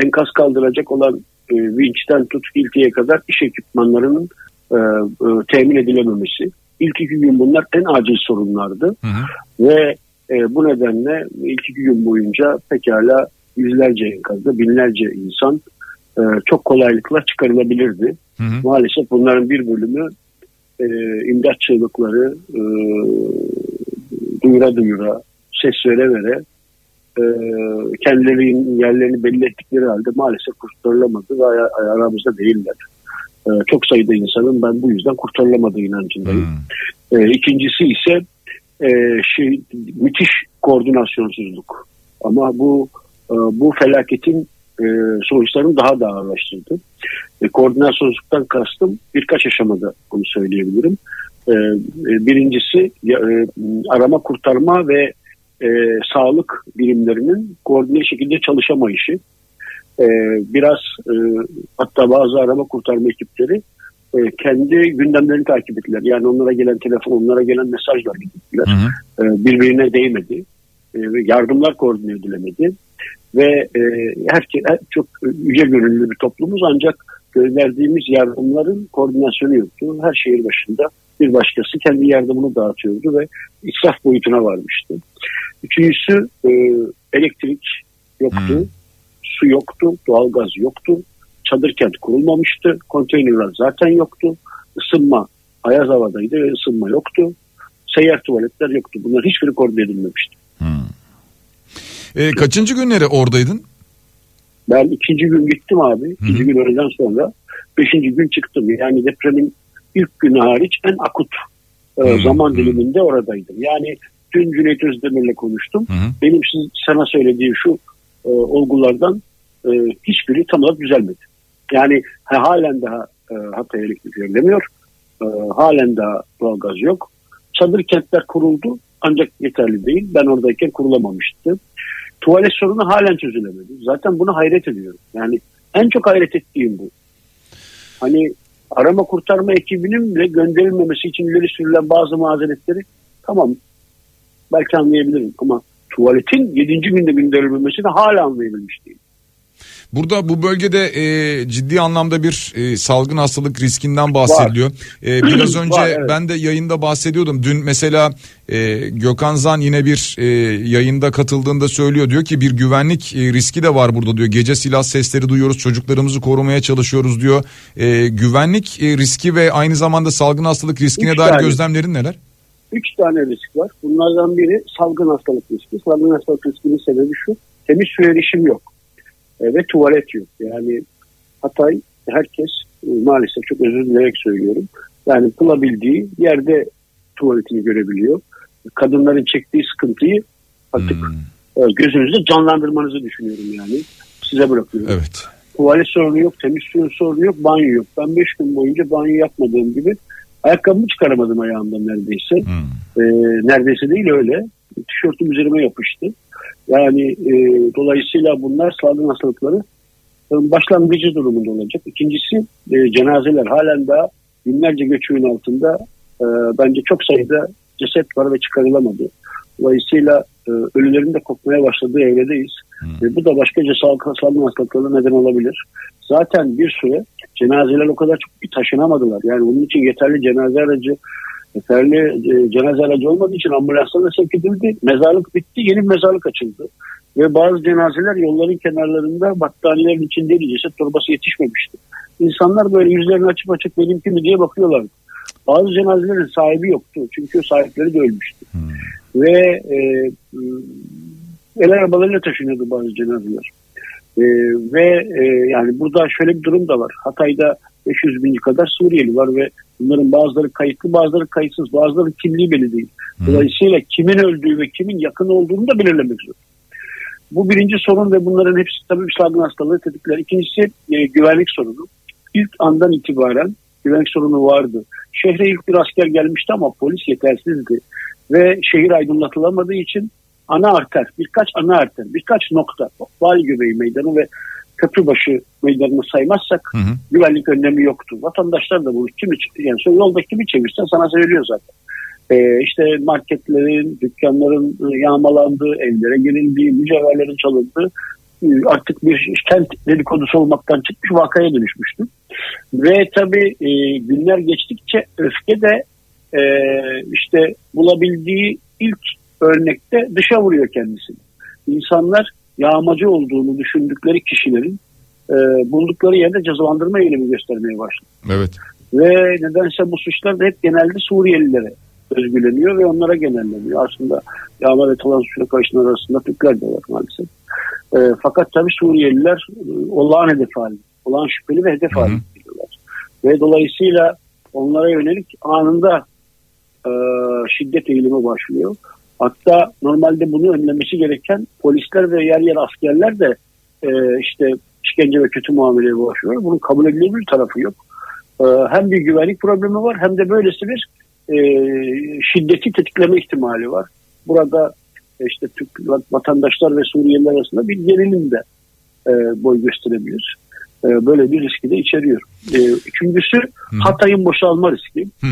enkaz kaldıracak olan e, vinçten tut filtiye kadar iş ekipmanlarının e, e, temin edilememesi. İlk iki gün bunlar en acil sorunlardı. Hı hı. Ve e, bu nedenle ilk iki gün boyunca pekala yüzlerce enkazda binlerce insan e, çok kolaylıkla çıkarılabilirdi. Hı hı. Maalesef bunların bir bölümü e, imdat çığlıkları e, duyura duyura ses vere vere e, kendilerinin yerlerini belli ettikleri halde maalesef kurtarılamadı ve aramızda değiller. E, çok sayıda insanın ben bu yüzden kurtarılamadığı inancındayım. Hmm. E, ikincisi ise e, şey müthiş koordinasyonsuzluk. Ama bu e, bu felaketin e, sonuçlarını daha da ağırlaştırdı. E, koordinasyonsuzluktan kastım birkaç aşamada bunu söyleyebilirim. E, e birincisi e, arama kurtarma ve e, sağlık birimlerinin koordine şekilde çalışamayışı e, biraz e, hatta bazı arama kurtarma ekipleri e, kendi gündemlerini takip ettiler. Yani onlara gelen telefon, onlara gelen mesajlar gittiler. E, birbirine değmedi. E, yardımlar koordine edilemedi. Ve e, herkes her, çok yüce gönüllü bir toplumuz ancak gönderdiğimiz yardımların koordinasyonu yoktu. Her şehir başında bir başkası kendi yardımını dağıtıyordu ve israf boyutuna varmıştı. Üçüncüsü e, elektrik yoktu. Su yoktu, doğalgaz yoktu. Çadır kent kurulmamıştı. Konteynerler zaten yoktu. Isınma ayaz havadaydı ve ısınma yoktu. seyyar tuvaletler yoktu. Bunlar hiçbiri koordine edilmemişti. Hmm. E, kaçıncı günleri oradaydın? Ben ikinci gün gittim abi. İkinci Hı-hı. gün öğleden sonra. Beşinci gün çıktım. Yani depremin ilk günü hariç en akut e, zaman diliminde oradaydım. Yani dün Cüneyt Özdemir'le konuştum. Hı-hı. Benim siz, sana söylediğim şu e, olgulardan e, hiçbiri tam olarak düzelmedi. Yani ha, halen daha e, Hatay elektrik verilemiyor. E, halen daha doğalgaz yok. Çadır kentler kuruldu ancak yeterli değil. Ben oradayken kurulamamıştı. Tuvalet sorunu halen çözülemedi. Zaten bunu hayret ediyorum. Yani en çok hayret ettiğim bu. Hani arama kurtarma ekibinin bile gönderilmemesi için ileri sürülen bazı mazeretleri tamam belki anlayabilirim ama tuvaletin 7. günde gönderilmemesi de hala anlayabilmiş değil. Burada bu bölgede e, ciddi anlamda bir e, salgın hastalık riskinden bahsediliyor. E, biraz (clears throat) önce Var, evet. ben de yayında bahsediyordum. Dün mesela e, Gökhan Zan yine bir e, yayında katıldığında söylüyor. Diyor ki bir güvenlik e, riski de var burada diyor. Gece silah sesleri duyuyoruz çocuklarımızı korumaya çalışıyoruz diyor. E, güvenlik e, riski ve aynı zamanda salgın hastalık riskine Üç dair tane. gözlemlerin neler? Üç tane risk var. Bunlardan biri salgın hastalık riski. Salgın hastalık riskinin sebebi şu. Temiz su erişim yok e, ve tuvalet yok. Yani Hatay herkes e, maalesef çok özür dileyerek söylüyorum. Yani bulabildiği yerde tuvaletini görebiliyor. Kadınların çektiği sıkıntıyı artık hmm. e, gözünüzde canlandırmanızı düşünüyorum yani. Size bırakıyorum. Evet. Tuvalet sorunu yok, temiz suyun sorunu yok, banyo yok. Ben 5 gün boyunca banyo yapmadığım gibi ayakkabımı çıkaramadım ayağımdan neredeyse. Hmm. E, neredeyse değil öyle. Tişörtüm üzerime yapıştı. Yani e, dolayısıyla bunlar salgın hastalıkları e, başlangıcı durumunda olacak. İkincisi e, cenazeler halen daha binlerce göçüğün altında e, bence çok sayıda ceset var ve çıkarılamadı. Dolayısıyla e, ölülerin de kokmaya başladığı evredeyiz. Hmm. Bu da başkaca salgın hastalıklarına neden olabilir. Zaten bir süre cenazeler o kadar çok taşınamadılar. Yani bunun için yeterli cenaze aracı yeterli e, cenaze aracı olmadığı için ambulanslarla sevk edildi. Mezarlık bitti, yeni bir mezarlık açıldı. Ve bazı cenazeler yolların kenarlarında battaniyelerin içindeydi. Ceset torbası yetişmemişti. İnsanlar böyle yüzlerini açıp açıp benimki mi diye bakıyorlardı. Bazı cenazelerin sahibi yoktu. Çünkü sahipleri de ölmüştü. Hmm. Ve e, el arabalarıyla taşınıyordu bazı cenazeler. E, ve e, yani burada şöyle bir durum da var. Hatay'da 500 bin kadar Suriyeli var ve bunların bazıları kayıtlı bazıları kayıtsız bazıları kimliği belli değil. Dolayısıyla kimin öldüğü ve kimin yakın olduğunu da belirlemek zor. Bu birinci sorun ve bunların hepsi tabii bir salgın hastalığı tetikler. İkincisi e, güvenlik sorunu. İlk andan itibaren güvenlik sorunu vardı. Şehre ilk bir asker gelmişti ama polis yetersizdi. Ve şehir aydınlatılamadığı için ana arter, birkaç ana arter, birkaç nokta, Vali Göbeği Meydanı ve Köprübaşı meydanını saymazsak hı hı. güvenlik önlemi yoktu. Vatandaşlar da bunu kimi yani yolda kimi çevirsen sana söylüyor zaten. Ee, işte marketlerin, dükkanların yağmalandığı, evlere girildiği, mücevherlerin çalındığı e, artık bir kent dedikodusu olmaktan çıkmış vakaya dönüşmüştü. Ve tabii e, günler geçtikçe öfke de e, işte bulabildiği ilk örnekte dışa vuruyor kendisini. İnsanlar yağmacı olduğunu düşündükleri kişilerin e, buldukları yerde cezalandırma eylemi göstermeye başladı. Evet. Ve nedense bu suçlar da hep genelde Suriyelilere özgüleniyor ve onlara genelleniyor. Aslında yağma ve talan suçuna karışanlar arasında Türkler de var maalesef. E, fakat tabii Suriyeliler e, olağan hedef hali, olağan şüpheli ve hedef hali geliyorlar. Ve dolayısıyla onlara yönelik anında e, şiddet eğilimi başlıyor. Hatta normalde bunu önlemesi gereken polisler ve yer yer askerler de e, işte işkence ve kötü muameleye başlıyor. Bunun kabul edilebilir tarafı yok. E, hem bir güvenlik problemi var hem de böylesi bir e, şiddeti tetikleme ihtimali var. Burada e, işte Türk vatandaşlar ve Suriyeliler arasında bir gerilim de e, boy gösterebilir. E, böyle bir riski de içeriyor. E, üçüncüsü Hatay'ın boşalma riski. Hı.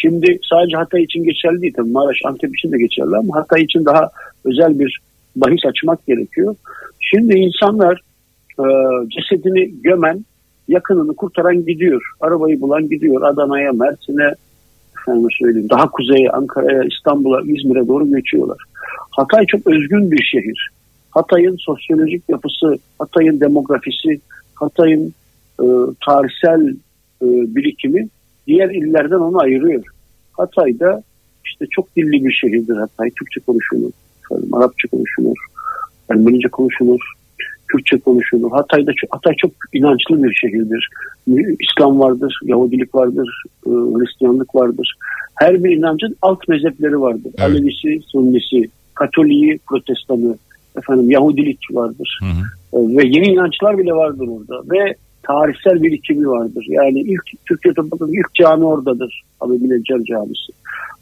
Şimdi sadece Hatay için geçerli değil tabii Maraş, Antep için de geçerli ama Hatay için daha özel bir bahis açmak gerekiyor. Şimdi insanlar e, cesedini gömen, yakınını kurtaran gidiyor. Arabayı bulan gidiyor. Adana'ya, Mersin'e, efendim söyleyeyim, daha kuzeye, Ankara'ya, İstanbul'a, İzmir'e doğru geçiyorlar. Hatay çok özgün bir şehir. Hatay'ın sosyolojik yapısı, Hatay'ın demografisi, Hatay'ın e, tarihsel e, birikimi diğer illerden onu ayırıyor. Hatay'da işte çok dilli bir şehirdir Hatay. Türkçe konuşulur, efendim, Arapça konuşulur, Ermenice konuşulur, Kürtçe konuşulur. Hatay'da Hatay çok inançlı bir şehirdir. İslam vardır, Yahudilik vardır, e, Hristiyanlık vardır. Her bir inancın alt mezhepleri vardır. Evet. Alevisi, Sunnisi, Katoliği, Protestanı, efendim Yahudilik vardır. Hı hı. E, ve yeni inançlar bile vardır orada. Ve tarihsel birikimi vardır. Yani ilk Türkiye topraklarının ilk cami oradadır. Abi Neccar Camisi.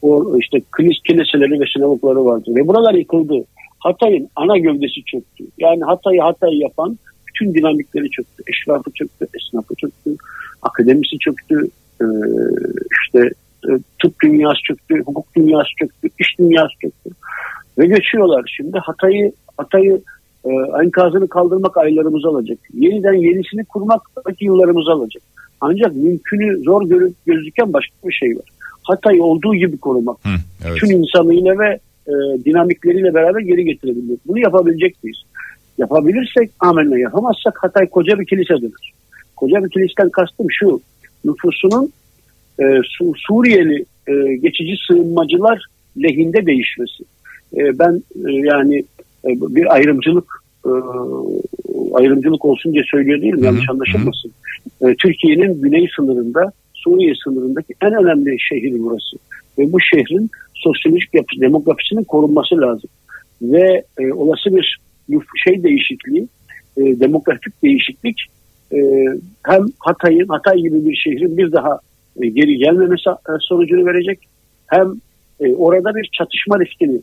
O işte kilis, kiliseleri ve sinagogları vardır. Ve buralar yıkıldı. Hatay'ın ana gövdesi çöktü. Yani Hatay'ı Hatay yapan bütün dinamikleri çöktü. Eşrafı çöktü, esnafı çöktü, akademisi çöktü, işte e, tıp dünyası çöktü, hukuk dünyası çöktü, iş dünyası çöktü. Ve geçiyorlar. Şimdi Hatay'ı Hatay'ı e, enkazını kaldırmak aylarımız alacak. Yeniden yenisini kurmak belki yıllarımız alacak. Ancak mümkünü zor görüp gözüken başka bir şey var. Hatay olduğu gibi korumak. Hı, evet. Tüm insanıyla ve e, dinamikleriyle beraber geri getirebilmek. Bunu yapabilecek miyiz? Yapabilirsek amenna yapamazsak Hatay koca bir kilisedir. Koca bir kiliseden kastım şu. Nüfusunun e, Su Suriyeli e, geçici sığınmacılar lehinde değişmesi. E, ben e, yani bir ayrımcılık e, ayrımcılık olsun diye söylüyor değilim yanlış anlaşılmasın. E, Türkiye'nin güney sınırında Suriye sınırındaki en önemli şehir burası. Ve bu şehrin sosyolojik yapısı, demografisinin korunması lazım. Ve e, olası bir şey değişikliği, e, demografik değişiklik e, hem Hatay'ın, Hatay gibi bir şehrin bir daha e, geri gelmemesi e, sonucunu verecek. Hem e, orada bir çatışma riskini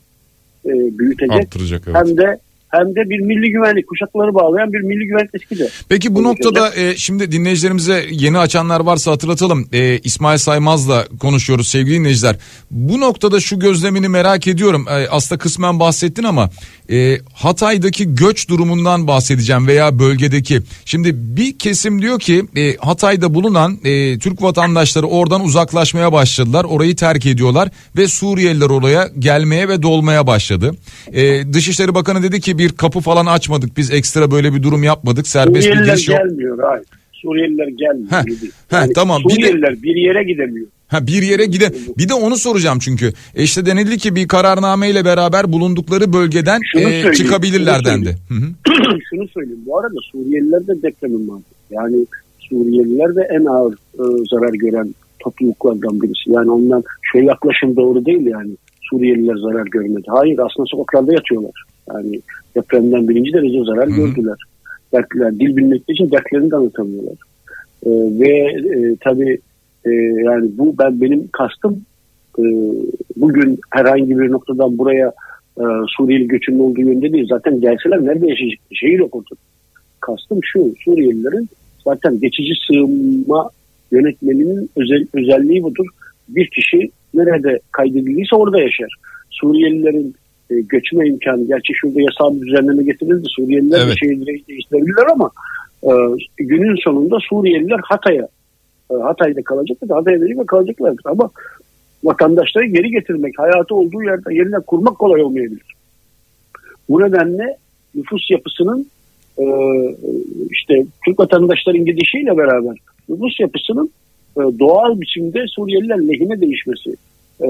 e, büyütecek. Evet. Hem de hem de bir milli güvenlik kuşakları bağlayan bir milli güvenlik riski de. Peki bu noktada e, şimdi dinleyicilerimize yeni açanlar varsa hatırlatalım. E, İsmail Saymaz'la konuşuyoruz sevgili dinleyiciler. Bu noktada şu gözlemini merak ediyorum. E, aslında kısmen bahsettin ama e, Hatay'daki göç durumundan bahsedeceğim veya bölgedeki. Şimdi bir kesim diyor ki e, Hatay'da bulunan e, Türk vatandaşları oradan uzaklaşmaya başladılar. Orayı terk ediyorlar ve Suriyeliler oraya gelmeye ve dolmaya başladı. E, Dışişleri Bakanı dedi ki bir kapı falan açmadık. Biz ekstra böyle bir durum yapmadık. Serbest bir giriş yok. gelmiyor. Hayır. Suriyeliler gelmiyor. Heh, yani heh, tamam. Suriyeliler bir, de, bir yere gidemiyor. Ha bir yere gide. Bir de onu soracağım çünkü. E işte denildi ki bir kararname ile beraber bulundukları bölgeden e, çıkabilirler dendi. (clears throat) şunu söyleyeyim. Bu arada Suriyeliler de depremin var. Yani Suriyeliler de en ağır e, zarar gören topluluklardan birisi. Yani ondan şu yaklaşım doğru değil yani. Suriyeliler zarar görmedi. Hayır aslında sokaklarda yatıyorlar. Yani depremden birinci derece zarar Hı-hı. gördüler. Dertliler, dil bilmek için dertlerini de anlatamıyorlar. Ee, ve e, tabii e, yani bu ben benim kastım e, bugün herhangi bir noktadan buraya e, Suriyeli göçünün olduğu yönde değil. Zaten gelseler nerede yaşayacak? Şehir yok ortada. Kastım şu Suriyelilerin zaten geçici sığınma yönetmeninin özel, özelliği budur. Bir kişi nerede kaydedildiyse orada yaşar. Suriyelilerin e, göçme imkanı. Gerçi şurada yasal düzenleme getirildi. Suriyeliler evet. de şehirleri değiştirebilirler ama e, günün sonunda Suriyeliler Hatay'a e, Hatay'da kalacaklar. Hatay'da değil mi kalacaklardır ama vatandaşları geri getirmek, hayatı olduğu yerde yerine kurmak kolay olmayabilir. Bu nedenle nüfus yapısının e, işte Türk vatandaşların gidişiyle beraber nüfus yapısının e, doğal biçimde Suriyeliler lehine değişmesi e,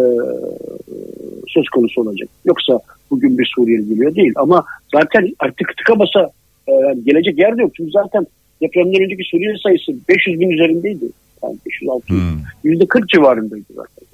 söz konusu olacak. Yoksa bugün bir Suriyeli geliyor değil. Ama zaten artık tıka basa e, gelecek yer de yok. Çünkü zaten depremden önceki Suriyeli sayısı 500 bin üzerindeydi. Yani 506 hmm. %40 civarındaydı zaten.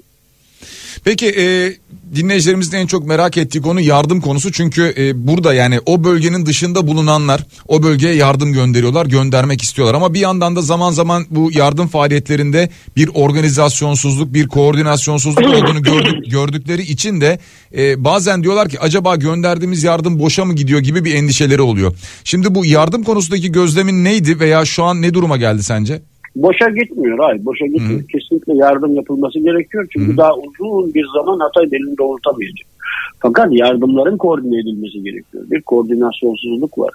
Peki e, dinleyicilerimizin en çok merak ettiği konu yardım konusu. Çünkü e, burada yani o bölgenin dışında bulunanlar o bölgeye yardım gönderiyorlar, göndermek istiyorlar. Ama bir yandan da zaman zaman bu yardım faaliyetlerinde bir organizasyonsuzluk, bir koordinasyonsuzluk (coughs) olduğunu gördük, gördükleri için de e, bazen diyorlar ki acaba gönderdiğimiz yardım boşa mı gidiyor gibi bir endişeleri oluyor. Şimdi bu yardım konusundaki gözlemin neydi veya şu an ne duruma geldi sence? Boşa gitmiyor. Hayır boşa gitmiyor. Hı. Kesinlikle yardım yapılması gerekiyor. Çünkü Hı. daha uzun bir zaman Hatay elini doğrultamayacak. Fakat yardımların koordine edilmesi gerekiyor. Bir koordinasyonsuzluk var.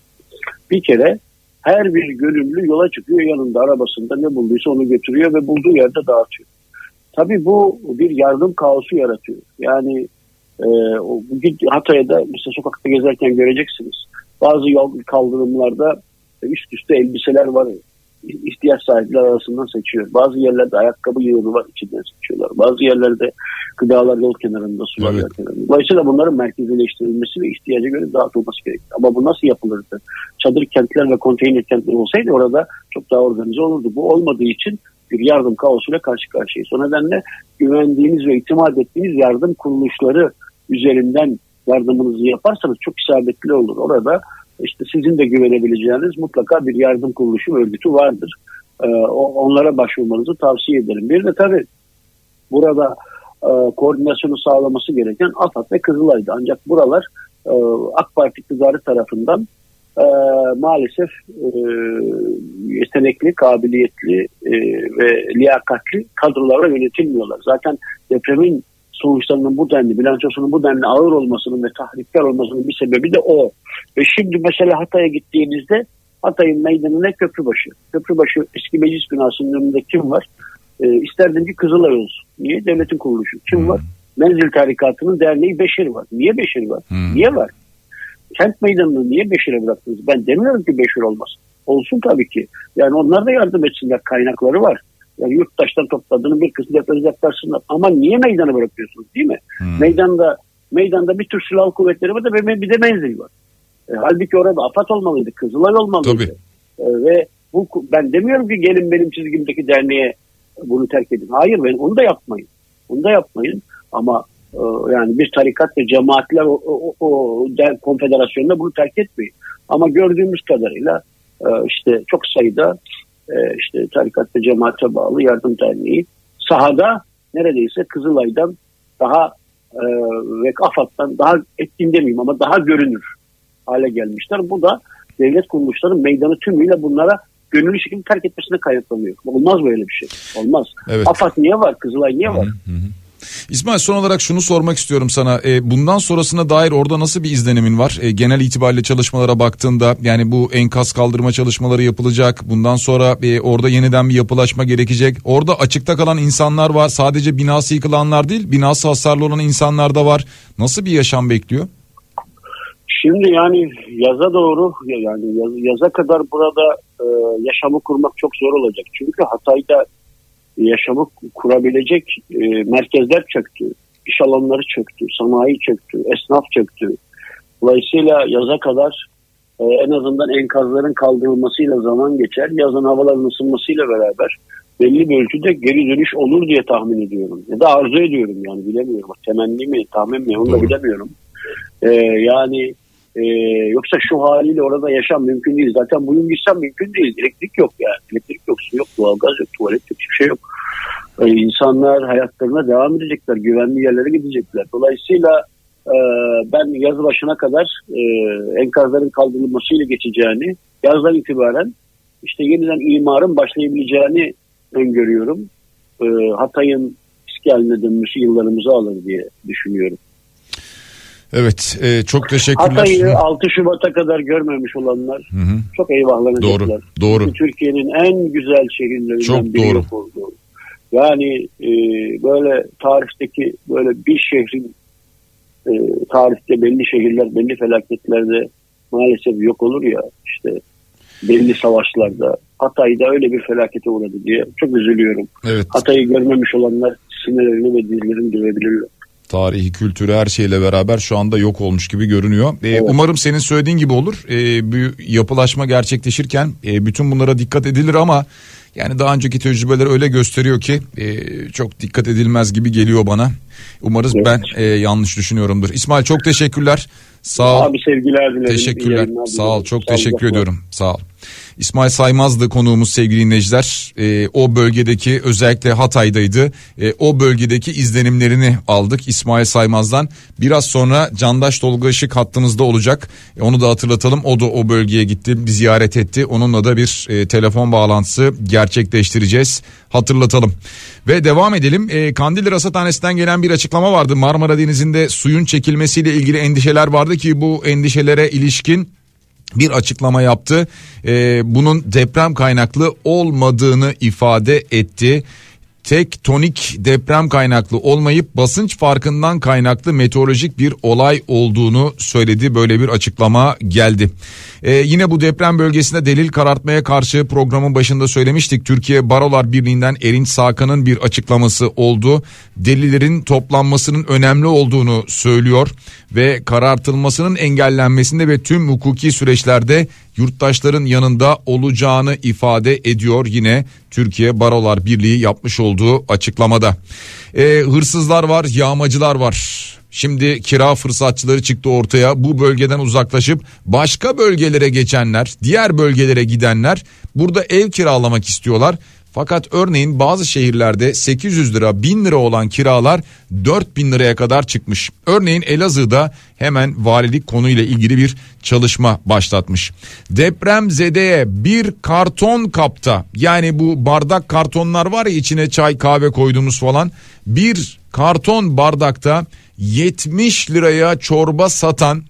Bir kere her bir gönüllü yola çıkıyor yanında arabasında ne bulduysa onu götürüyor ve bulduğu yerde dağıtıyor. Tabii bu bir yardım kaosu yaratıyor. Yani e, Hatay'da mesela sokakta gezerken göreceksiniz. Bazı yol kaldırımlarda üst üste elbiseler var ihtiyaç sahipleri arasından seçiyor. Bazı yerlerde ayakkabı yığını var içinden seçiyorlar. Bazı yerlerde gıdalar yol kenarında, sular Evet. yol kenarında. Dolayısıyla bunların merkezileştirilmesi ve ihtiyaca göre dağıtılması gerekir. Ama bu nasıl yapılırdı? Çadır kentler ve konteyner kentler olsaydı orada çok daha organize olurdu. Bu olmadığı için bir yardım kaosuyla karşı karşıyayız. O nedenle güvendiğiniz ve itimat ettiğiniz yardım kuruluşları üzerinden yardımınızı yaparsanız çok isabetli olur. Orada işte sizin de güvenebileceğiniz mutlaka bir yardım kuruluşu örgütü vardır. O- onlara başvurmanızı tavsiye ederim. Bir de tabii burada e, koordinasyonu sağlaması gereken AFAD ve Kızılay'dı. Ancak buralar e, AK Parti iktidarı tarafından e, maalesef e, yetenekli, kabiliyetli e, ve liyakatli kadrolarla yönetilmiyorlar. Zaten depremin sonuçlarının bu denli, bilançosunun bu denli ağır olmasının ve tahrikkar olmasının bir sebebi de o. Ve şimdi mesela Hatay'a gittiğinizde Hatay'ın meydanına Köprübaşı. Köprübaşı eski meclis binasının önünde kim var? E, isterdim ki Kızılay olsun. Niye? Devletin kuruluşu. Kim Hmm. var? Menzil Tarikatı'nın derneği Beşir var. Niye Beşir var? Hmm. Niye var? Kent meydanını niye Beşir'e bıraktınız? Ben demiyorum ki Beşir olmasın. Olsun tabii ki. Yani onlar da yardım etsinler. Kaynakları var. Yani yurttaştan topladığını bir kısmı depremize aktarsınlar. Ama niye meydanı bırakıyorsunuz değil mi? Hmm. Meydanda meydanda bir tür silahlı kuvvetleri var da bir bir de menzil var. E, halbuki orada AFAD olmalıydı, Kızılay olmalıydı. Tabii. E, ve bu ben demiyorum ki gelin benim çizgimdeki derneğe bunu terk edin. Hayır ben onu da yapmayın. Onu da yapmayın. Ama e, yani bir tarikat ve cemaatler o, o, o der, konfederasyonda bunu terk etmeyin. Ama gördüğümüz kadarıyla e, işte çok sayıda e, işte tarikat ve cemaate bağlı yardım derneği sahada neredeyse Kızılay'dan daha e, ve AFAD'dan daha etkin demeyeyim ama daha görünür hale gelmişler. Bu da devlet kuruluşlarının meydanı tümüyle bunlara gönüllü şekilde terk etmesine kaynaklanıyor. Olmaz böyle bir şey. Olmaz. Evet. AFAD niye var? Kızılay niye var? İsmail son olarak şunu sormak istiyorum sana. E, bundan sonrasına dair orada nasıl bir izlenimin var? E, genel itibariyle çalışmalara baktığında yani bu enkaz kaldırma çalışmaları yapılacak. Bundan sonra e, orada yeniden bir yapılaşma gerekecek. Orada açıkta kalan insanlar var. Sadece binası yıkılanlar değil, binası hasarlı olan insanlar da var. Nasıl bir yaşam bekliyor? Şimdi yani yaza doğru yani yaz, yaza kadar burada e, yaşamı kurmak çok zor olacak. Çünkü Hatay'da yaşamı kurabilecek e, merkezler çöktü. İş alanları çöktü, sanayi çöktü, esnaf çöktü. Dolayısıyla yaza kadar e, en azından enkazların kaldırılmasıyla zaman geçer. Yazın havaların ısınmasıyla beraber belli bir ölçüde geri dönüş olur diye tahmin ediyorum. Ya da arzu ediyorum yani bilemiyorum. Temenni mi, tahmin mi onu da bilemiyorum. E, yani e, yoksa şu haliyle orada yaşam mümkün değil. Zaten bugün gitsem mümkün değil. Elektrik yok yani. Elektrik yok, su yok, doğalgaz yok, tuvalet yok, hiçbir şey yok. E, insanlar hayatlarına devam edecekler. Güvenli yerlere gidecekler. Dolayısıyla e, ben yaz başına kadar e, enkazların kaldırılmasıyla geçeceğini, yazdan itibaren işte yeniden imarın başlayabileceğini öngörüyorum. E, Hatay'ın eski haline dönmesi yıllarımızı alır diye düşünüyorum. Evet, e, çok teşekkürler. Hatay'ı Hı. 6 Şubat'a kadar görmemiş olanlar Hı hı. çok eyvahlanacaklar. Doğru, doğru. Türkiye'nin en güzel şehirlerinden Çok biri doğru. oldu. Yani e, böyle tarihteki böyle bir şehrin e, tarihte belli şehirler belli felaketlerde maalesef yok olur ya işte belli savaşlarda Hatay'da öyle bir felakete uğradı diye çok üzülüyorum. Evet. Hatay'ı görmemiş olanlar sinirlerini ve dizlerini dövebilirler. Tarihi, kültürü her şeyle beraber şu anda yok olmuş gibi görünüyor. Ee, Evet. Umarım senin söylediğin gibi olur. Ee, bir yapılaşma gerçekleşirken e, bütün bunlara dikkat edilir ama yani daha önceki tecrübeler öyle gösteriyor ki e, çok dikkat edilmez gibi geliyor bana. Umarız Evet. ben e, yanlış düşünüyorumdur. İsmail çok teşekkürler. Sağ ol. Abi sevgiler dilerim. Teşekkürler. Sağ ol. Çok Sağlıcakla. teşekkür ediyorum. Sağ ol. İsmail Saymaz'dı konuğumuz sevgili dinleyiciler. Ee, o bölgedeki özellikle Hatay'daydı. Ee, o bölgedeki izlenimlerini aldık İsmail Saymaz'dan. Biraz sonra Candaş Tolga Işık hattımızda olacak. E, onu da hatırlatalım. O da o bölgeye gitti, bir ziyaret etti. Onunla da bir e, telefon bağlantısı gerçekleştireceğiz. Hatırlatalım. Ve devam edelim. E, Kandilli Rasathanesi'nden gelen bir açıklama vardı. Marmara Denizi'nde suyun çekilmesiyle ilgili endişeler vardı ki bu endişelere ilişkin bir açıklama yaptı. Ee, bunun deprem kaynaklı olmadığını ifade etti. Tektonik deprem kaynaklı olmayıp basınç farkından kaynaklı meteorolojik bir olay olduğunu söyledi. Böyle bir açıklama geldi. Ee, yine bu deprem bölgesinde delil karartmaya karşı programın başında söylemiştik. Türkiye Barolar Birliği'nden Erinç Sakan'ın bir açıklaması oldu. Delillerin toplanmasının önemli olduğunu söylüyor ve karartılmasının engellenmesinde ve tüm hukuki süreçlerde yurttaşların yanında olacağını ifade ediyor yine Türkiye Barolar Birliği yapmış olduğu açıklamada. Ee, hırsızlar var, yağmacılar var. Şimdi kira fırsatçıları çıktı ortaya. Bu bölgeden uzaklaşıp başka bölgelere geçenler, diğer bölgelere gidenler burada ev kiralamak istiyorlar. Fakat örneğin bazı şehirlerde 800 lira 1000 lira olan kiralar 4000 liraya kadar çıkmış. Örneğin Elazığ'da hemen valilik konuyla ilgili bir çalışma başlatmış. Deprem zedeye bir karton kapta yani bu bardak kartonlar var ya içine çay kahve koyduğumuz falan bir karton bardakta 70 liraya çorba satan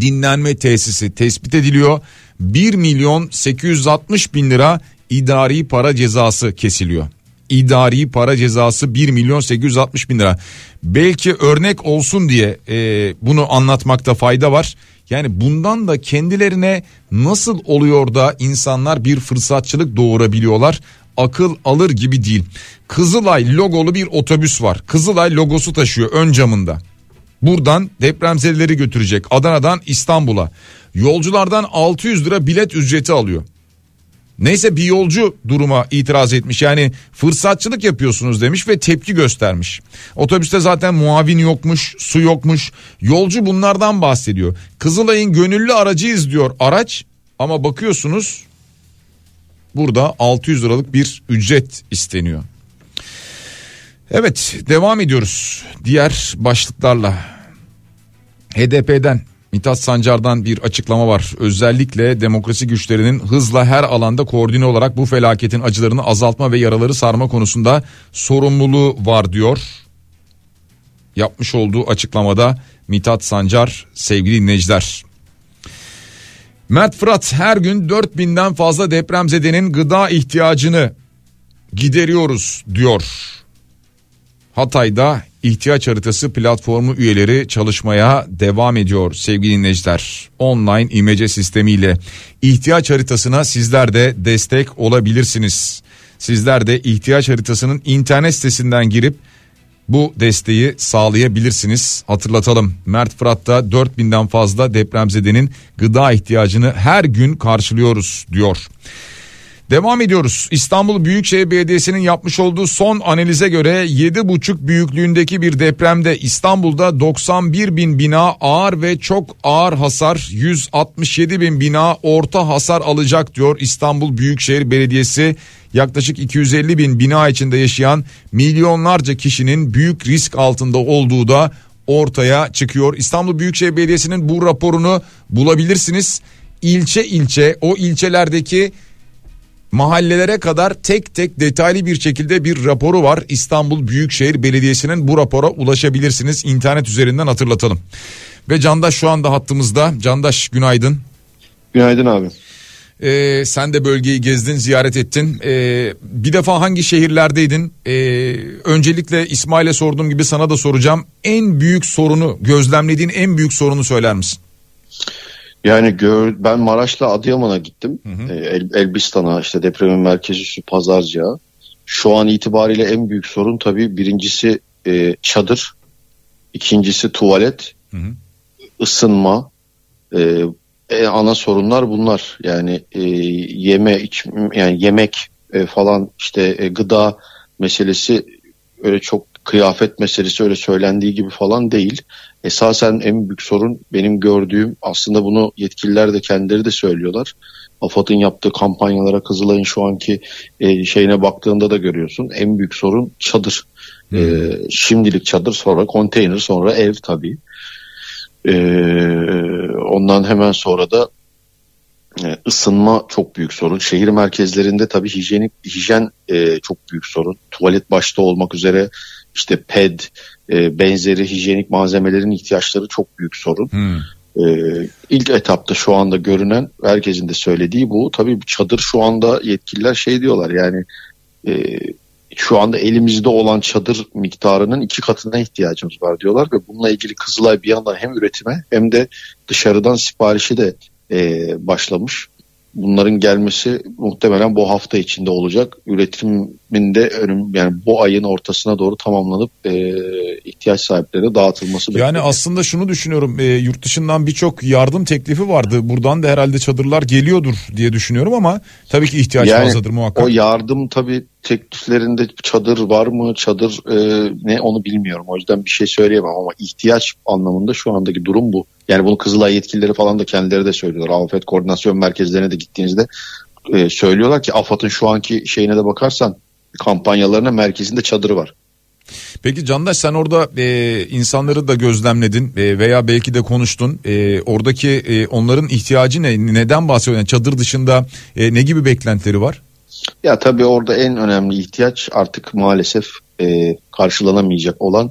dinlenme tesisi tespit ediliyor. 1 milyon 860 bin lira idari para cezası kesiliyor. İdari para cezası 1 milyon 860 bin lira. Belki örnek olsun diye e, bunu anlatmakta fayda var. Yani bundan da kendilerine nasıl oluyor da insanlar bir fırsatçılık doğurabiliyorlar akıl alır gibi değil. Kızılay logolu bir otobüs var. Kızılay logosu taşıyor ön camında. Buradan depremzedeleri götürecek Adana'dan İstanbul'a. Yolculardan 600 lira bilet ücreti alıyor. Neyse bir yolcu duruma itiraz etmiş yani fırsatçılık yapıyorsunuz demiş ve tepki göstermiş. Otobüste zaten muavin yokmuş su yokmuş yolcu bunlardan bahsediyor. Kızılay'ın gönüllü aracıyız diyor araç ama bakıyorsunuz burada 600 liralık bir ücret isteniyor. Evet devam ediyoruz diğer başlıklarla. HDP'den Mithat Sancar'dan bir açıklama var. Özellikle demokrasi güçlerinin hızla her alanda koordine olarak bu felaketin acılarını azaltma ve yaraları sarma konusunda sorumluluğu var diyor. Yapmış olduğu açıklamada Mithat Sancar sevgili dinleyiciler. Mert Fırat her gün 4000'den fazla depremzedenin gıda ihtiyacını gideriyoruz diyor. Hatay'da ihtiyaç haritası platformu üyeleri çalışmaya devam ediyor sevgili dinleyiciler. Online imece sistemiyle ihtiyaç haritasına sizler de destek olabilirsiniz. Sizler de ihtiyaç haritasının internet sitesinden girip bu desteği sağlayabilirsiniz. Hatırlatalım Mert Fırat'ta 4000'den fazla depremzedenin gıda ihtiyacını her gün karşılıyoruz diyor. Devam ediyoruz. İstanbul Büyükşehir Belediyesi'nin yapmış olduğu son analize göre 7,5 büyüklüğündeki bir depremde İstanbul'da 91 bin bina ağır ve çok ağır hasar 167 bin bina orta hasar alacak diyor İstanbul Büyükşehir Belediyesi. Yaklaşık 250 bin bina içinde yaşayan milyonlarca kişinin büyük risk altında olduğu da ortaya çıkıyor. İstanbul Büyükşehir Belediyesi'nin bu raporunu bulabilirsiniz. İlçe ilçe o ilçelerdeki mahallelere kadar tek tek detaylı bir şekilde bir raporu var. İstanbul Büyükşehir Belediyesi'nin bu rapora ulaşabilirsiniz. İnternet üzerinden hatırlatalım. Ve Candaş şu anda hattımızda. Candaş günaydın. Günaydın abi. Ee, sen de bölgeyi gezdin, ziyaret ettin. Ee, bir defa hangi şehirlerdeydin? Ee, öncelikle İsmail'e sorduğum gibi sana da soracağım. En büyük sorunu, gözlemlediğin en büyük sorunu söyler misin? Yani gör, ben Maraş'la Adıyaman'a gittim. Hı hı. Ee, El, Elbistan'a işte depremin merkezi üssü Pazarcık'a. Şu an itibariyle en büyük sorun tabii birincisi e, çadır. ikincisi tuvalet. Hı hı. ısınma. E, e, ana sorunlar bunlar. Yani e, yeme iç, yani yemek e, falan işte e, gıda meselesi öyle çok kıyafet meselesi öyle söylendiği gibi falan değil. Esasen en büyük sorun benim gördüğüm aslında bunu yetkililer de kendileri de söylüyorlar. AFAD'ın yaptığı kampanyalara Kızılay'ın şu anki e, şeyine baktığında da görüyorsun. En büyük sorun çadır. Hmm. E, şimdilik çadır sonra konteyner sonra ev tabii. E, ondan hemen sonra da e, ısınma çok büyük sorun. Şehir merkezlerinde tabii hijyenik hijyen e, çok büyük sorun. Tuvalet başta olmak üzere işte ped e, benzeri hijyenik malzemelerin ihtiyaçları çok büyük sorun. Hmm. E, ilk etapta şu anda görünen herkesin de söylediği bu. Tabii çadır şu anda yetkililer şey diyorlar yani e, şu anda elimizde olan çadır miktarının iki katına ihtiyacımız var diyorlar ve bununla ilgili Kızılay bir yandan hem üretime hem de dışarıdan siparişi de e, başlamış bunların gelmesi muhtemelen bu hafta içinde olacak. Üretiminde önüm yani bu ayın ortasına doğru tamamlanıp e, ihtiyaç sahiplerine dağıtılması Yani aslında şunu düşünüyorum e, yurt dışından birçok yardım teklifi vardı. Buradan da herhalde çadırlar geliyordur diye düşünüyorum ama tabii ki ihtiyaç yani, fazladır muhakkak. O yardım tabii tekliflerinde çadır var mı çadır e, ne onu bilmiyorum o yüzden bir şey söyleyemem ama ihtiyaç anlamında şu andaki durum bu. Yani bunu Kızılay yetkilileri falan da kendileri de söylüyorlar. Afet koordinasyon merkezlerine de gittiğinizde e, söylüyorlar ki AFAD'ın şu anki şeyine de bakarsan kampanyalarına merkezinde çadırı var. Peki Candaş sen orada e, insanları da gözlemledin e, veya belki de konuştun. E, oradaki e, onların ihtiyacı ne? Neden bahsediyorsun? Yani çadır dışında e, ne gibi beklentileri var? Ya tabii orada en önemli ihtiyaç artık maalesef e, karşılanamayacak olan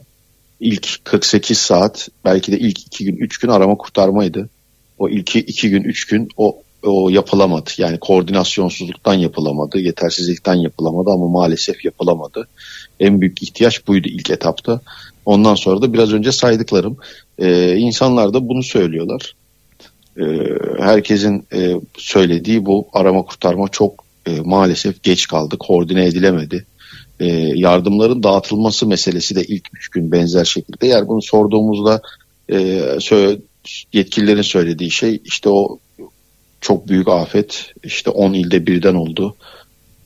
ilk 48 saat belki de ilk 2 gün 3 gün arama kurtarmaydı. O ilk 2 gün 3 gün o o yapılamadı. Yani koordinasyonsuzluktan yapılamadı, yetersizlikten yapılamadı ama maalesef yapılamadı. En büyük ihtiyaç buydu ilk etapta. Ondan sonra da biraz önce saydıklarım. Ee, insanlar da bunu söylüyorlar. Ee, herkesin e, söylediği bu arama kurtarma çok e, maalesef geç kaldı, koordine edilemedi. E, yardımların dağıtılması meselesi de ilk üç gün benzer şekilde. Eğer bunu sorduğumuzda e, yetkililerin söylediği şey işte o çok büyük afet işte 10 ilde birden oldu.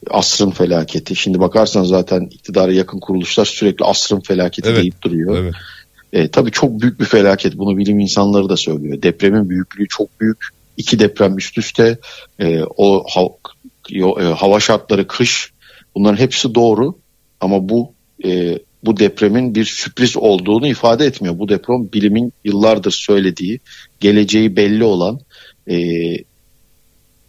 Asrın felaketi. Şimdi bakarsan zaten iktidara yakın kuruluşlar sürekli asrın felaketi evet, deyip duruyor. Evet. E, tabii çok büyük bir felaket. Bunu bilim insanları da söylüyor. Depremin büyüklüğü çok büyük. İki deprem üst üste e, o e, hava şartları, kış bunların hepsi doğru ama bu e, bu depremin bir sürpriz olduğunu ifade etmiyor. Bu deprem bilimin yıllardır söylediği, geleceği belli olan, e,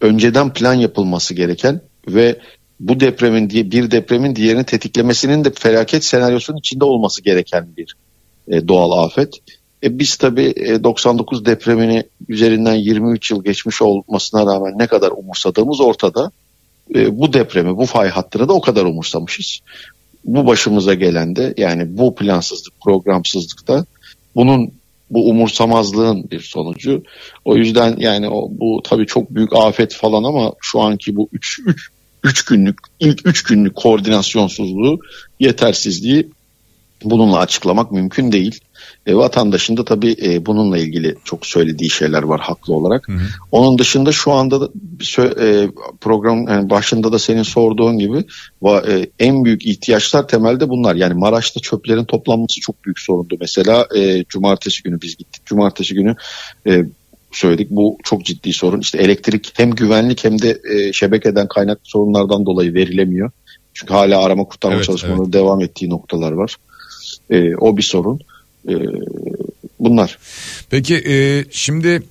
önceden plan yapılması gereken ve bu depremin diye bir depremin diğerini tetiklemesinin de felaket senaryosunun içinde olması gereken bir e, doğal afet. E, biz tabii e, 99 depremini üzerinden 23 yıl geçmiş olmasına rağmen ne kadar umursadığımız ortada e, bu depremi, bu fay hattını da o kadar umursamışız. Bu başımıza gelen de yani bu plansızlık, programsızlıkta bunun bu umursamazlığın bir sonucu. O yüzden yani o, bu tabii çok büyük afet falan ama şu anki bu 3 3 3 günlük ilk 3 günlük koordinasyonsuzluğu, yetersizliği bununla açıklamak mümkün değil. E, vatandaşın da tabii e, bununla ilgili çok söylediği şeyler var haklı olarak. Hı hı. Onun dışında şu anda da e, program yani başında da senin sorduğun gibi va, e, en büyük ihtiyaçlar temelde bunlar. Yani Maraş'ta çöplerin toplanması çok büyük sorundu. Mesela e, cumartesi günü biz gittik. Cumartesi günü e, söyledik. Bu çok ciddi sorun. İşte elektrik hem güvenlik hem de e, şebekeden kaynaklı sorunlardan dolayı verilemiyor. Çünkü hala arama kurtarma evet, çalışmaları evet. devam ettiği noktalar var. E, o bir sorun. E, bunlar. Peki e, şimdi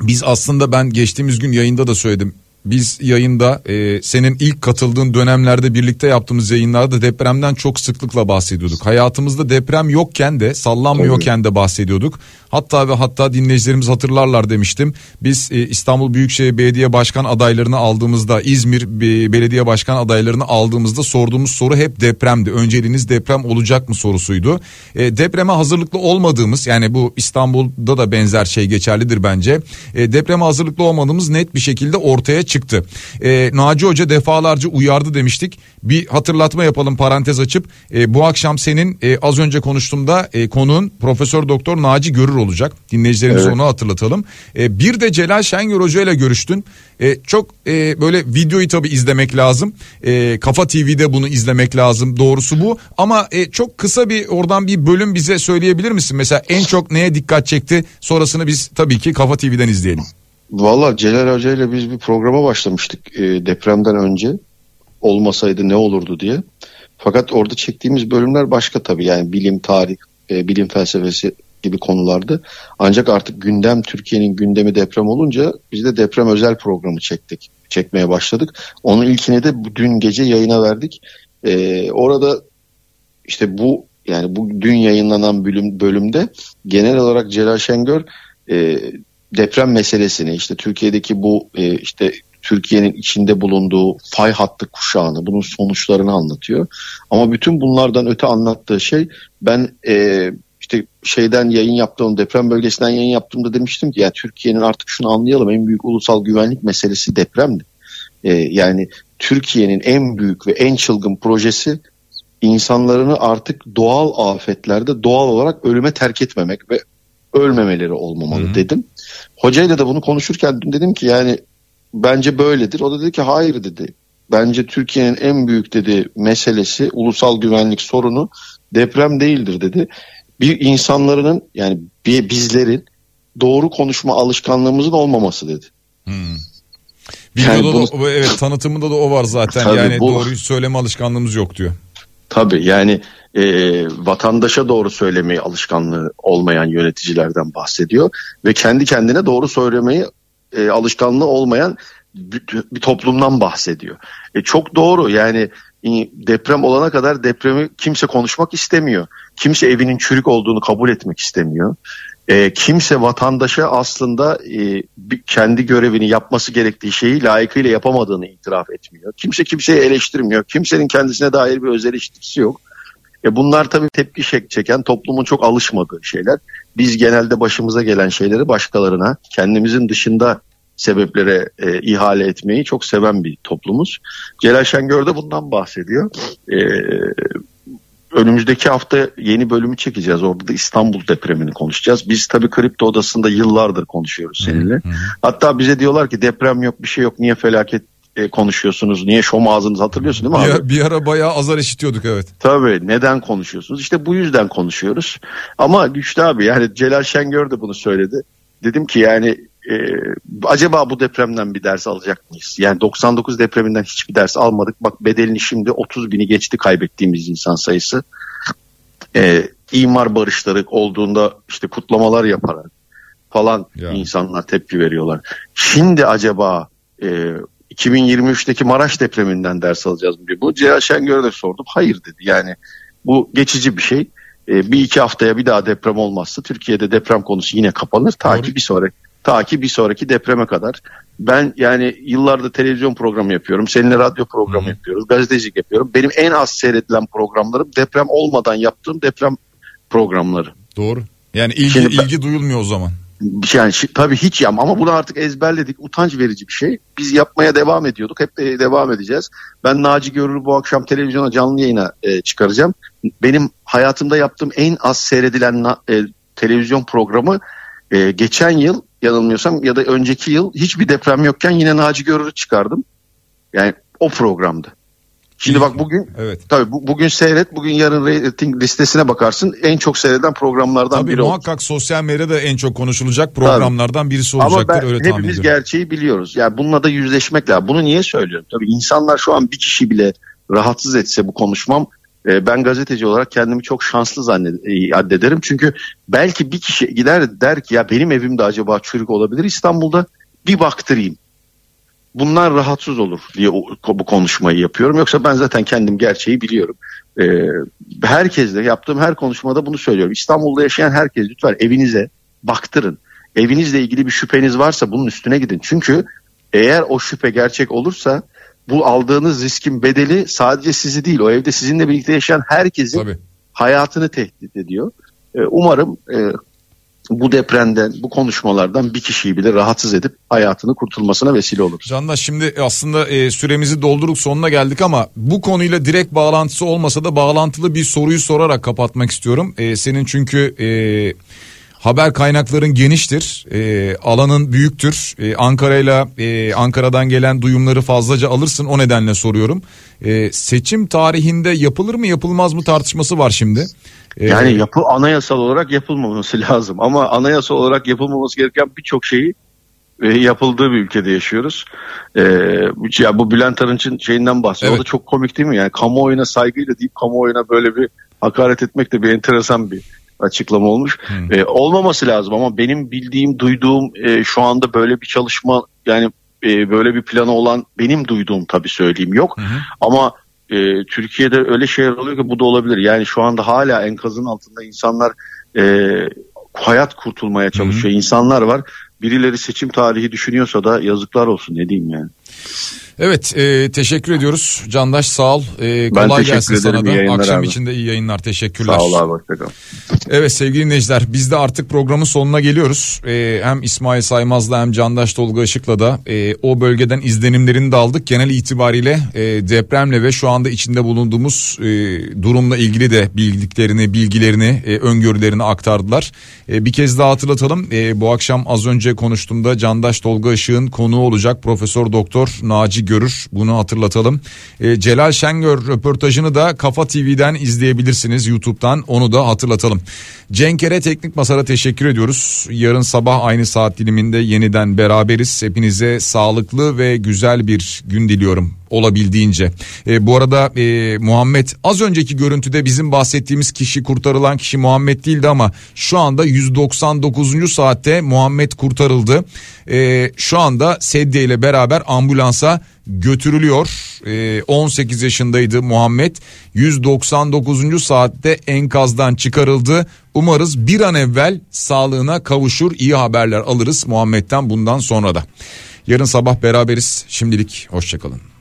biz aslında ben geçtiğimiz gün yayında da söyledim biz yayında e, senin ilk katıldığın dönemlerde birlikte yaptığımız yayınlarda depremden çok sıklıkla bahsediyorduk. Hayatımızda deprem yokken de sallanmıyorken de bahsediyorduk. Hatta ve hatta dinleyicilerimiz hatırlarlar demiştim. Biz e, İstanbul Büyükşehir Belediye Başkan adaylarını aldığımızda İzmir e, Belediye Başkan adaylarını aldığımızda sorduğumuz soru hep depremdi. Önceliğiniz deprem olacak mı sorusuydu. E, depreme hazırlıklı olmadığımız yani bu İstanbul'da da benzer şey geçerlidir bence. E, depreme hazırlıklı olmadığımız net bir şekilde ortaya çıktı. E, Naci Hoca defalarca uyardı demiştik. Bir hatırlatma yapalım parantez açıp. E, bu akşam senin e, az önce konuştuğumda e, konuğun Profesör Doktor Naci Görür olacak. Dinleyicilerimize evet. onu hatırlatalım. E, bir de Celal Şengör Hoca ile görüştün. E, çok e, böyle videoyu tabi izlemek lazım. E, Kafa TV'de bunu izlemek lazım. Doğrusu bu. Ama e, çok kısa bir oradan bir bölüm bize söyleyebilir misin? Mesela en çok neye dikkat çekti? Sonrasını biz tabii ki Kafa TV'den izleyelim. Valla Celal Hoca ile biz bir programa başlamıştık e, depremden önce. Olmasaydı ne olurdu diye. Fakat orada çektiğimiz bölümler başka tabii yani bilim, tarih, e, bilim felsefesi gibi konulardı. Ancak artık gündem Türkiye'nin gündemi deprem olunca biz de deprem özel programı çektik. Çekmeye başladık. Onun ilkini de dün gece yayına verdik. E, orada işte bu yani bu dün yayınlanan bölüm, bölümde genel olarak Celal Şengör e, deprem meselesini işte Türkiye'deki bu e, işte Türkiye'nin içinde bulunduğu fay hattı kuşağını, bunun sonuçlarını anlatıyor. Ama bütün bunlardan öte anlattığı şey ben e, işte şeyden yayın yaptığım deprem bölgesinden yayın yaptığımda demiştim ki ya Türkiye'nin artık şunu anlayalım en büyük ulusal güvenlik meselesi depremdi. E, yani Türkiye'nin en büyük ve en çılgın projesi insanlarını artık doğal afetlerde doğal olarak ölüme terk etmemek ve ölmemeleri olmamalı Hı-hı. dedim. Hocayla da bunu konuşurken dedim ki yani bence böyledir. O da dedi ki hayır dedi. Bence Türkiye'nin en büyük dedi meselesi ulusal güvenlik sorunu deprem değildir dedi. Bir insanların yani bir bizlerin doğru konuşma alışkanlığımızın olmaması dedi. Hmm. Videoda yani bunu, da, evet tanıtımında da o var zaten. (laughs) yani bu, doğruyu söyleme alışkanlığımız yok diyor. Tabii yani e, vatandaşa doğru söylemeyi alışkanlığı olmayan yöneticilerden bahsediyor ve kendi kendine doğru söylemeyi e, alışkanlığı olmayan bir, bir toplumdan bahsediyor. E, çok doğru yani deprem olana kadar depremi kimse konuşmak istemiyor. Kimse evinin çürük olduğunu kabul etmek istemiyor. E, kimse vatandaşa aslında e, kendi görevini yapması gerektiği şeyi layıkıyla yapamadığını itiraf etmiyor. Kimse kimseyi eleştirmiyor. Kimsenin kendisine dair bir öz eleştirisi yok. E bunlar tabii tepki çeken toplumun çok alışmadığı şeyler. Biz genelde başımıza gelen şeyleri başkalarına kendimizin dışında sebeplere e, ihale etmeyi çok seven bir toplumuz. Celal Şengör de bundan bahsediyor. E, önümüzdeki hafta yeni bölümü çekeceğiz. Orada da İstanbul depremini konuşacağız. Biz tabii kripto odasında yıllardır konuşuyoruz seninle. Hı hı. Hatta bize diyorlar ki deprem yok bir şey yok niye felaket e, konuşuyorsunuz? Niye şom ağzınız hatırlıyorsun değil mi abi? Bir, bir ara bayağı azar işitiyorduk evet. Tabii neden konuşuyorsunuz? İşte bu yüzden konuşuyoruz. Ama güçlü abi yani Celal Şengör de bunu söyledi. Dedim ki yani e, acaba bu depremden bir ders alacak mıyız? Yani 99 depreminden hiçbir ders almadık. Bak bedelini şimdi 30 bini geçti kaybettiğimiz insan sayısı. E, imar barışları olduğunda işte kutlamalar yaparak falan ya. insanlar tepki veriyorlar. Şimdi acaba e, 2023'teki Maraş depreminden ders alacağız mı. Bu Celal Şengör'e de sordum. Hayır dedi. Yani bu geçici bir şey. E, bir iki haftaya bir daha deprem olmazsa Türkiye'de deprem konusu yine kapanır. Ta ki bir sonraki ta ki bir sonraki depreme kadar. Ben yani yıllardır televizyon programı yapıyorum. Seninle radyo programı Hı. yapıyoruz. Gazetecilik yapıyorum. Benim en az seyredilen programlarım deprem olmadan yaptığım deprem programları. Doğru. Yani ilgi, Şimdi ilgi duyulmuyor o zaman. Yani tabii hiç yap ama bunu artık ezberledik. Utanç verici bir şey. Biz yapmaya devam ediyorduk. Hep de devam edeceğiz. Ben Naci Görür'ü bu akşam televizyona canlı yayına e, çıkaracağım. Benim hayatımda yaptığım en az seyredilen e, televizyon programı e, geçen yıl yanılmıyorsam ya da önceki yıl hiçbir deprem yokken yine Naci Görür'ü çıkardım. Yani o programdı. Şimdi bak bugün evet. tabii bu, bugün seyret bugün yarın rating listesine bakarsın en çok seyreden programlardan tabii, biri muhakkak oldu. sosyal medyada en çok konuşulacak programlardan tabii. birisi olacaktır Ama ben, öyle hepimiz gerçeği biliyoruz. Yani bununla da yüzleşmek lazım. Bunu niye söylüyorum? Tabii insanlar şu an bir kişi bile rahatsız etse bu konuşmam e, ben gazeteci olarak kendimi çok şanslı zannederim. Çünkü belki bir kişi gider der ki ya benim evimde acaba çürük olabilir İstanbul'da bir baktırayım bunlar rahatsız olur diye bu konuşmayı yapıyorum. Yoksa ben zaten kendim gerçeği biliyorum. Ee, herkesle yaptığım her konuşmada bunu söylüyorum. İstanbul'da yaşayan herkes lütfen evinize baktırın. Evinizle ilgili bir şüpheniz varsa bunun üstüne gidin. Çünkü eğer o şüphe gerçek olursa bu aldığınız riskin bedeli sadece sizi değil o evde sizinle birlikte yaşayan herkesin Tabii. hayatını tehdit ediyor. Ee, umarım e, bu depremden, bu konuşmalardan bir kişiyi bile rahatsız edip hayatını kurtulmasına vesile olur. Candaş şimdi aslında e, süremizi doldurduk sonuna geldik ama bu konuyla direkt bağlantısı olmasa da bağlantılı bir soruyu sorarak kapatmak istiyorum. E, senin çünkü e, haber kaynakların geniştir, e, alanın büyüktür. E, Ankara'yla e, Ankara'dan gelen duyumları fazlaca alırsın o nedenle soruyorum. E, seçim tarihinde yapılır mı yapılmaz mı tartışması var şimdi. Ee, yani yapı anayasal olarak yapılmaması (laughs) lazım ama anayasal olarak yapılmaması gereken birçok şeyi e, yapıldığı bir ülkede yaşıyoruz. E, ya bu Bülent Arınç'ın şeyinden bahsediyor. Evet. O da çok komik değil mi? Yani kamuoyuna saygıyla deyip kamuoyuna böyle bir hakaret etmek de bir enteresan bir açıklama olmuş. Hmm. E, olmaması lazım ama benim bildiğim, duyduğum e, şu anda böyle bir çalışma yani e, böyle bir planı olan benim duyduğum tabii söyleyeyim yok. Hmm. Ama e, Türkiye'de öyle şeyler oluyor ki bu da olabilir. Yani şu anda hala enkazın altında insanlar e, hayat kurtulmaya çalışıyor. Hı-hı. insanlar var. birileri seçim tarihi düşünüyorsa da yazıklar olsun ne diyeyim yani. Evet e, teşekkür ediyoruz. Candaş sağ ol. E, kolay gelsin sana da. Akşam abi. içinde iyi yayınlar. Teşekkürler. Sağ ol abi. Hoşçakal. Evet sevgili dinleyiciler biz de artık programın sonuna geliyoruz. E, hem İsmail Saymaz'la hem Candaş Tolga Işık'la da e, o bölgeden izlenimlerini de aldık. Genel itibariyle e, depremle ve şu anda içinde bulunduğumuz e, durumla ilgili de bildiklerini, bilgilerini, e, öngörülerini aktardılar. E, bir kez daha hatırlatalım. E, bu akşam az önce konuştuğumda Candaş Tolga Işık'ın konuğu olacak Profesör Doktor Naci görür. Bunu hatırlatalım. E, Celal Şengör röportajını da Kafa TV'den izleyebilirsiniz YouTube'dan. Onu da hatırlatalım. Cenkere Teknik Masar'a teşekkür ediyoruz. Yarın sabah aynı saat diliminde yeniden beraberiz. Hepinize sağlıklı ve güzel bir gün diliyorum olabildiğince. E, bu arada e, Muhammed az önceki görüntüde bizim bahsettiğimiz kişi kurtarılan kişi Muhammed değildi ama şu anda 199. saatte Muhammed kurtarıldı. E, şu anda sedye ile beraber ambulansa götürülüyor. E, 18 yaşındaydı Muhammed. 199. saatte enkazdan çıkarıldı. Umarız bir an evvel sağlığına kavuşur. İyi haberler alırız Muhammed'den bundan sonra da. Yarın sabah beraberiz. Şimdilik hoşçakalın.